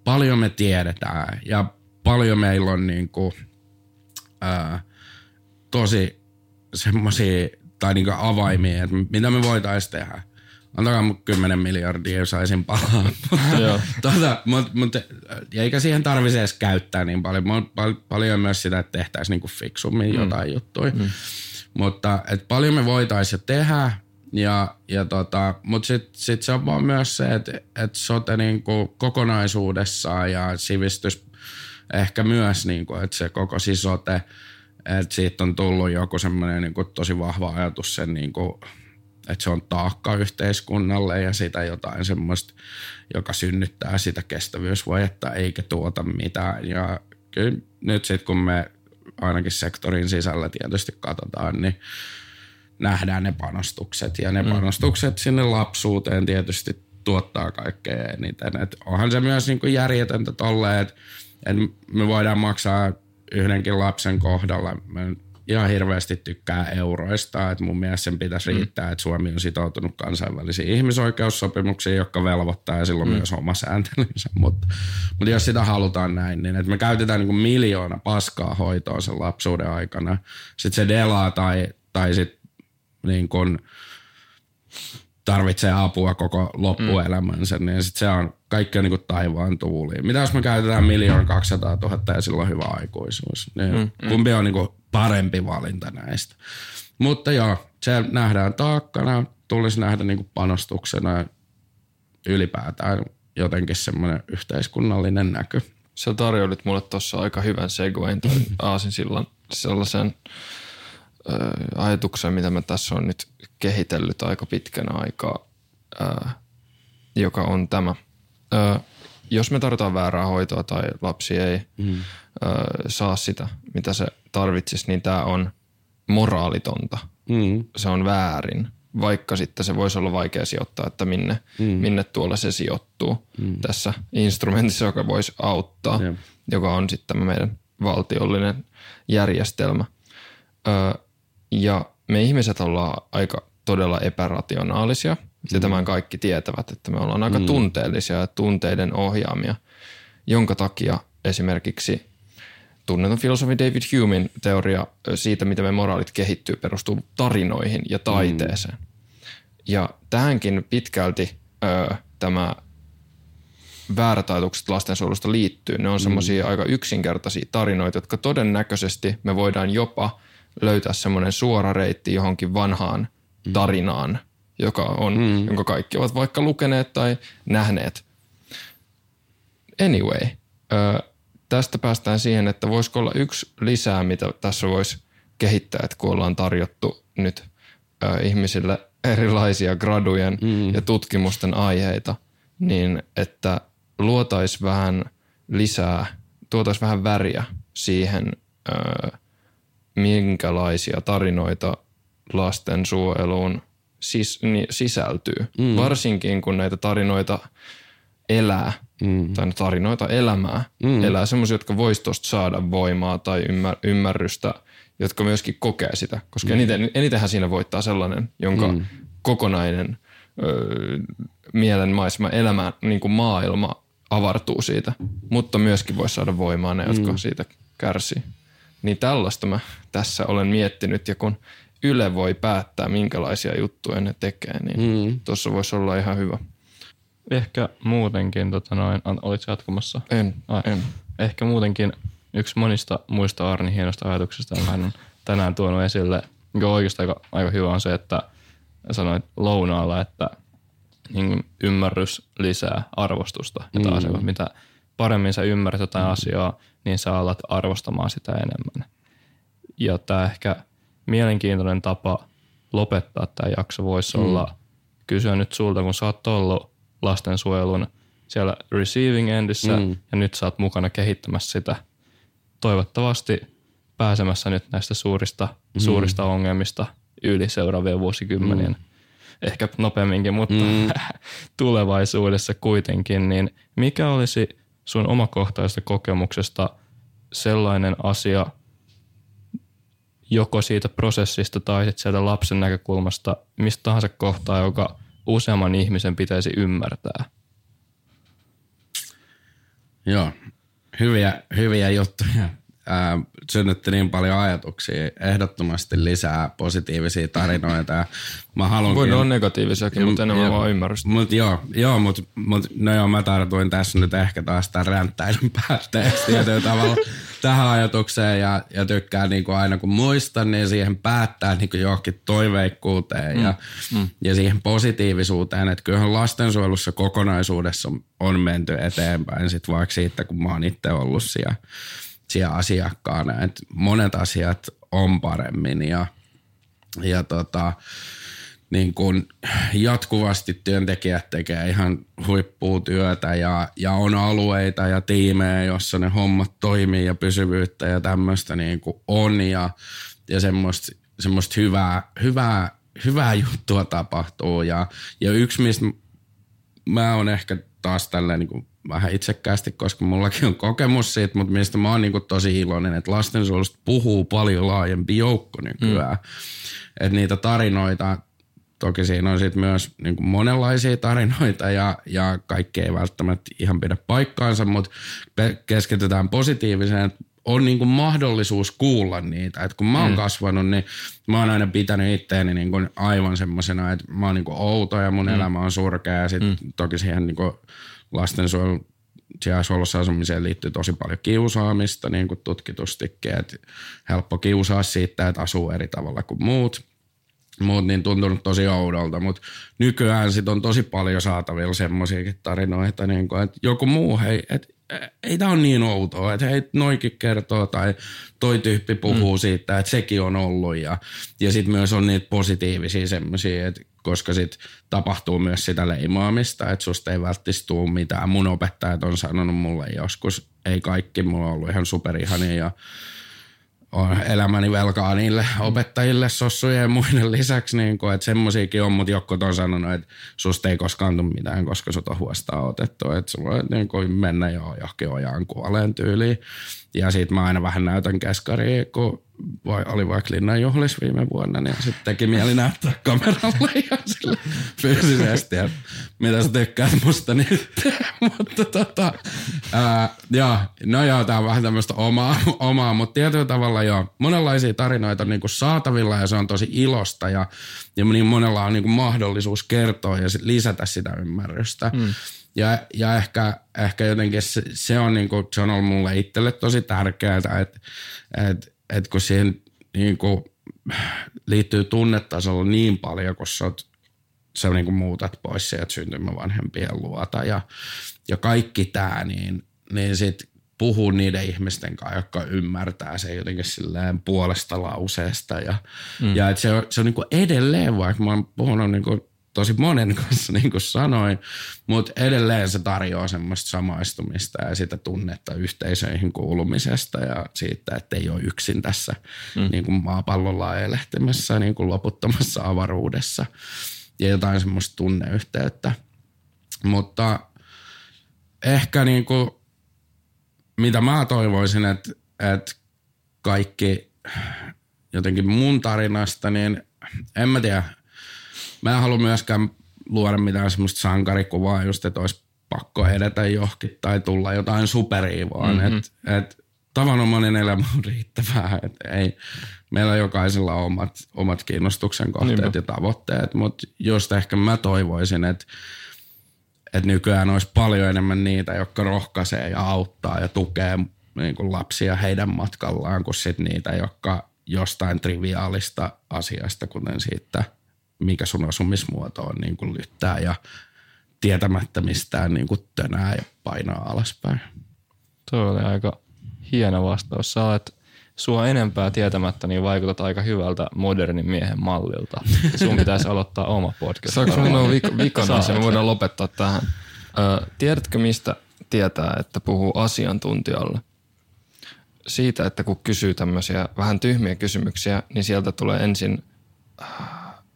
paljon me tiedetään ja paljon meillä on niin kuin, ää, tosi semmoisia tai niin avaimia, että mitä me voitaisiin tehdä. Antakaa mun 10 miljardia, jos saisin palaa. tota, mut, mut, eikä siihen tarvitse edes käyttää niin paljon. Pal- paljon myös sitä, että tehtäisiin niinku fiksummin mm. jotain juttuja. Mm. Mutta et paljon me voitaisiin jo tehdä, ja, ja tota, mutta sitten sit se on vaan myös se, että et sote niinku kokonaisuudessaan ja sivistys ehkä myös, niinku, että se koko sisote, että siitä on tullut joku semmoinen niinku tosi vahva ajatus sen, niinku, että se on taakka yhteiskunnalle ja sitä jotain semmoista, joka synnyttää sitä kestävyysvajetta eikä tuota mitään. Ja kyllä nyt sitten kun me ainakin sektorin sisällä tietysti katsotaan, niin nähdään ne panostukset. Ja ne mm. panostukset sinne lapsuuteen tietysti tuottaa kaikkea eniten. Et onhan se myös niinku järjetöntä tolleen, että et me voidaan maksaa yhdenkin lapsen kohdalla. Mä ihan hirveästi tykkää euroista, että mun mielestä sen pitäisi mm. riittää, että Suomi on sitoutunut kansainvälisiin ihmisoikeussopimuksiin, jotka velvoittaa ja silloin mm. myös oma sääntelynsä. Mutta, mutta jos sitä halutaan näin, niin että me käytetään niin miljoona paskaa hoitoa sen lapsuuden aikana. Sitten se delaa tai, tai sitten niin kun tarvitsee apua koko loppuelämänsä, mm. niin sit se on, kaikki on niin kuin taivaan tuuli. Mitä jos me käytetään miljoona 200 000 ja silloin hyvä aikuisuus? Niin mm. Kumpi on niin kuin parempi valinta näistä? Mutta joo, se nähdään taakkana, tulisi nähdä niin kuin panostuksena ylipäätään jotenkin semmoinen yhteiskunnallinen näky. Sä tarjoilit mulle tuossa aika hyvän segwayn tai aasinsillan sellaisen ajatuksen, mitä mä tässä on nyt kehitellyt aika pitkän aikaa, ää, joka on tämä. Ää, jos me tarvitaan väärää hoitoa tai lapsi ei mm. ää, saa sitä, mitä se tarvitsisi, niin tämä on moraalitonta. Mm. Se on väärin, vaikka sitten se voisi olla vaikea sijoittaa, että minne, mm. minne tuolla se sijoittuu mm. tässä instrumentissa, joka voisi auttaa, yeah. joka on sitten meidän valtiollinen järjestelmä. Öö, ja me ihmiset ollaan aika todella epärationaalisia. Ja mm. tämän kaikki tietävät, että me ollaan aika mm. tunteellisia ja tunteiden ohjaamia, jonka takia esimerkiksi tunnetun filosofi David Humein teoria siitä, miten me moraalit kehittyy, perustuu tarinoihin ja taiteeseen. Mm. Ja tähänkin pitkälti ö, tämä väärätaitukset lastensuojelusta liittyy. Ne on semmoisia mm. aika yksinkertaisia tarinoita, jotka todennäköisesti me voidaan jopa – löytää semmoinen suora reitti johonkin vanhaan mm. tarinaan, joka on, mm. jonka kaikki ovat vaikka lukeneet tai nähneet. Anyway, tästä päästään siihen, että voisiko olla yksi lisää, mitä tässä voisi kehittää, että kun ollaan tarjottu nyt ö, ihmisille erilaisia gradujen mm. ja tutkimusten aiheita, niin että luotais vähän lisää, tuotais vähän väriä siihen, ö, minkälaisia tarinoita lastensuojeluun sis, niin, sisältyy. Mm. Varsinkin kun näitä tarinoita elää, mm. tai tarinoita elämää, mm. elää semmoisia, jotka vois tosta saada voimaa tai ymmär, ymmärrystä, jotka myöskin kokee sitä. Koska mm. eniten, enitenhän siinä voittaa sellainen, jonka mm. kokonainen ö, mielenmaisema elämä, niin kuin maailma avartuu siitä, mutta myöskin voi saada voimaa ne, jotka mm. siitä kärsii. Niin tällaista mä tässä olen miettinyt ja kun Yle voi päättää, minkälaisia juttuja ne tekee, niin mm. tuossa voisi olla ihan hyvä. Ehkä muutenkin, tota noin, olit jatkumassa? En, Ai. en. Ehkä muutenkin yksi monista muista Arni hienosta ajatuksista, jonka hän on tänään tuonut esille, mikä on oikeastaan aika, aika hyvä, on se, että sanoit lounaalla, että niin ymmärrys lisää arvostusta. Ja taas, mm. mitä paremmin sä ymmärrät jotain mm. asiaa, niin sä alat arvostamaan sitä enemmän. Ja tämä ehkä mielenkiintoinen tapa lopettaa tämä jakso voisi mm. olla kysyä nyt sulta, kun sä oot ollut lastensuojelun siellä receiving endissä mm. ja nyt sä oot mukana kehittämässä sitä. Toivottavasti pääsemässä nyt näistä suurista, mm. suurista ongelmista yli seuraavien vuosikymmenien. Mm. Ehkä nopeamminkin, mutta mm. tulevaisuudessa kuitenkin. Niin mikä olisi sun omakohtaisesta kokemuksesta sellainen asia, joko siitä prosessista tai sitten sieltä lapsen näkökulmasta, mistä tahansa kohtaa, joka useamman ihmisen pitäisi ymmärtää? Joo, hyviä, hyviä juttuja ää, synnytti niin paljon ajatuksia, ehdottomasti lisää positiivisia tarinoita. Ja mä haluankin, Voi olla negatiivisiakin, mutta enemmän vaan ymmärrystä. Mut joo, joo mut, mut, no joo, mä tartuin tässä nyt ehkä taas tämän ränttäilyn päätteeksi tavalla tähän ajatukseen ja, ja tykkään niin kuin aina kun muistan, niin siihen päättää niin kuin johonkin toiveikkuuteen mm. ja, mm. ja siihen positiivisuuteen. Että kyllähän lastensuojelussa kokonaisuudessa on menty eteenpäin sit vaikka siitä, kun mä oon itse ollut siellä siellä asiakkaana. Et monet asiat on paremmin ja, ja tota, niin kun jatkuvasti työntekijät tekee ihan huippuutyötä ja, ja on alueita ja tiimejä, jossa ne hommat toimii ja pysyvyyttä ja tämmöistä niin on ja, ja semmoista, semmoista hyvää, hyvää, hyvää juttua tapahtuu. Ja, ja yksi, mistä mä oon ehkä taas tälleen niin vähän itsekkäästi, koska mullakin on kokemus siitä, mutta mistä mä oon niin kuin tosi iloinen, että lastensuojelusta puhuu paljon laajempi joukko nykyään. Mm. Että niitä tarinoita, toki siinä on sitten myös niin kuin monenlaisia tarinoita ja, ja kaikki ei välttämättä ihan pidä paikkaansa, mutta keskitytään positiiviseen, että on niin kuin mahdollisuus kuulla niitä. Et kun mä oon mm. kasvanut, niin mä oon aina pitänyt itteeni niin kuin aivan semmoisena, että mä oon niin kuin outo ja mun mm. elämä on surkea ja sitten mm. toki siihen niin kuin lastensuojelun sijaishuollossa asumiseen liittyy tosi paljon kiusaamista, niin kuin tutkitustikin, että helppo kiusaa siitä, että asuu eri tavalla kuin muut. Muut niin tuntunut tosi oudolta, mutta nykyään sit on tosi paljon saatavilla semmoisiakin tarinoita, niin kuin, että joku muu, hei, että ei tämä ole niin outoa, että hei, noikin kertoo tai toi tyyppi puhuu mm. siitä, että sekin on ollut ja, ja sitten myös on niitä positiivisia semmoisia, että koska sitten tapahtuu myös sitä leimaamista, että susta ei välttämättä tule mitään. Mun opettajat on sanonut mulle joskus, ei kaikki, mulla on ollut ihan superihania ja on elämäni velkaa niille opettajille, sossujen ja muiden lisäksi, niin kuin, että semmoisiakin on, mutta jotkut on sanonut, että susta ei koskaan tule mitään, koska sut on huostaan otettu, että sä voit niin kuin mennä jo johonkin ojaan kuoleen tyyliin. Ja sit mä aina vähän näytän keskaria, kun vai, oli vaikka Linnan juhlis viime vuonna, niin sitten teki mieli näyttää kameralle ja sille fyysisesti, että mitä sä tykkäät musta nyt. mutta tota, ää, joo, no joo, tää on vähän tämmöistä omaa, omaa, mutta tietyllä tavalla joo, monenlaisia tarinoita on niinku saatavilla ja se on tosi ilosta ja, ja niin monella on niinku mahdollisuus kertoa ja sit lisätä sitä ymmärrystä. Mm. Ja, ja ehkä, ehkä jotenkin se, se, on niinku, se on ollut mulle itselle tosi tärkeää, että et, et kun siihen niinku, liittyy tunnetasolla niin paljon, kun sä, oot, sä niinku muutat pois sieltä syntymävanhempien luota ja, ja kaikki tämä, niin, niin sit puhua niiden ihmisten kanssa, jotka ymmärtää sen jotenkin silleen puolesta lauseesta. Ja, mm. ja että se on, se on niin kuin edelleen, vaikka mä oon puhunut niin kuin tosi monen kanssa, niin kuin sanoin, mutta edelleen se tarjoaa semmoista samaistumista ja sitä tunnetta yhteisöihin kuulumisesta ja siitä, että ei ole yksin tässä mm. niin kuin maapallolla elehtimässä niin kuin loputtomassa avaruudessa ja jotain semmoista tunneyhteyttä. Mutta ehkä niin kuin, mitä mä toivoisin, että, että kaikki jotenkin mun tarinasta, niin en mä tiedä, Mä en halua myöskään luoda mitään semmoista sankarikuvaa just, että olisi pakko edetä johonkin tai tulla jotain superia, vaan mm-hmm. että et, tavanomainen elämä on riittävää. Et ei, meillä jokaisella on omat, omat kiinnostuksen kohteet Niinpä. ja tavoitteet, mutta just ehkä mä toivoisin, että et nykyään olisi paljon enemmän niitä, jotka rohkaisee ja auttaa ja tukee niin kuin lapsia heidän matkallaan, kuin sit niitä, jotka jostain triviaalista asiasta, kuten siitä – mikä sun asumismuoto on niin kuin lyttää ja tietämättä mistään niin kuin tönää ja painaa alaspäin. Tuo oli aika hieno vastaus. Sä olet sua enempää tietämättä, niin vaikutat aika hyvältä modernin miehen mallilta. Sun pitäisi aloittaa oma podcast. Saanko on vikana, se me voidaan lopettaa tähän. Ö, tiedätkö, mistä tietää, että puhuu asiantuntijalle? Siitä, että kun kysyy tämmöisiä vähän tyhmiä kysymyksiä, niin sieltä tulee ensin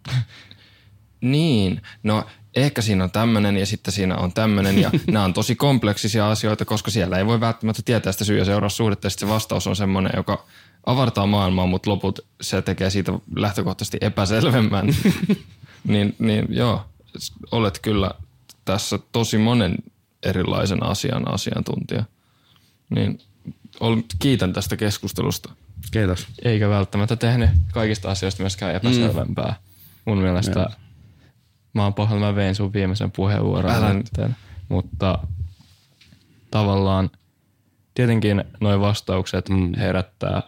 niin, no ehkä siinä on tämmöinen ja sitten siinä on tämmöinen ja nämä on tosi kompleksisia asioita, koska siellä ei voi välttämättä tietää sitä syy- ja seuraussuhdetta ja sitten se vastaus on semmoinen, joka avartaa maailmaa, mutta loput se tekee siitä lähtökohtaisesti epäselvemmän. niin, niin joo, olet kyllä tässä tosi monen erilaisen asian asiantuntija. Niin kiitän tästä keskustelusta. Kiitos. Eikä välttämättä tehnyt kaikista asioista myöskään epäselvempää. Mm. Mun mielestä mä oon pahoilla, mä vein sun viimeisen puheenvuoron. Mutta tavallaan tietenkin noin vastaukset mm. herättää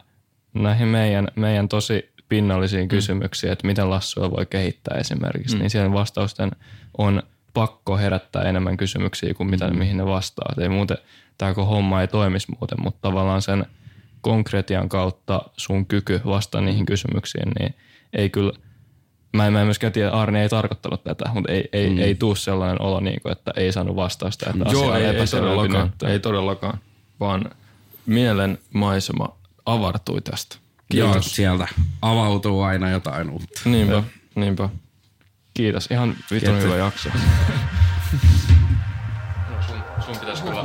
näihin meidän, meidän tosi pinnallisiin mm. kysymyksiin, että miten lassua voi kehittää esimerkiksi, mm. niin siellä vastausten on pakko herättää enemmän kysymyksiä kuin mitä, mm. mihin ne vastaa. Ei muuten, tämä homma ei toimisi muuten, mutta tavallaan sen konkretian kautta sun kyky vastata niihin kysymyksiin, niin ei kyllä – Mä en, mä en myöskään tiedä, Arne ei tarkoittanut tätä, mutta ei, ei, mm. ei tuu sellainen olo, niin kuin, että ei saanut vastausta. Että Joo, ei, ei, todellakaan, ei todellakaan, vaan mielen maisema avartui tästä. Kiitos. Joo, sieltä avautuu aina jotain uutta. Niinpä, niinpä. Kiitos, ihan vitun hyvä jakso. no sun, sun pitäisi kyllä...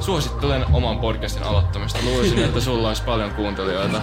Suosittelen oman podcastin aloittamista. Luulisin, että sulla olisi paljon kuuntelijoita.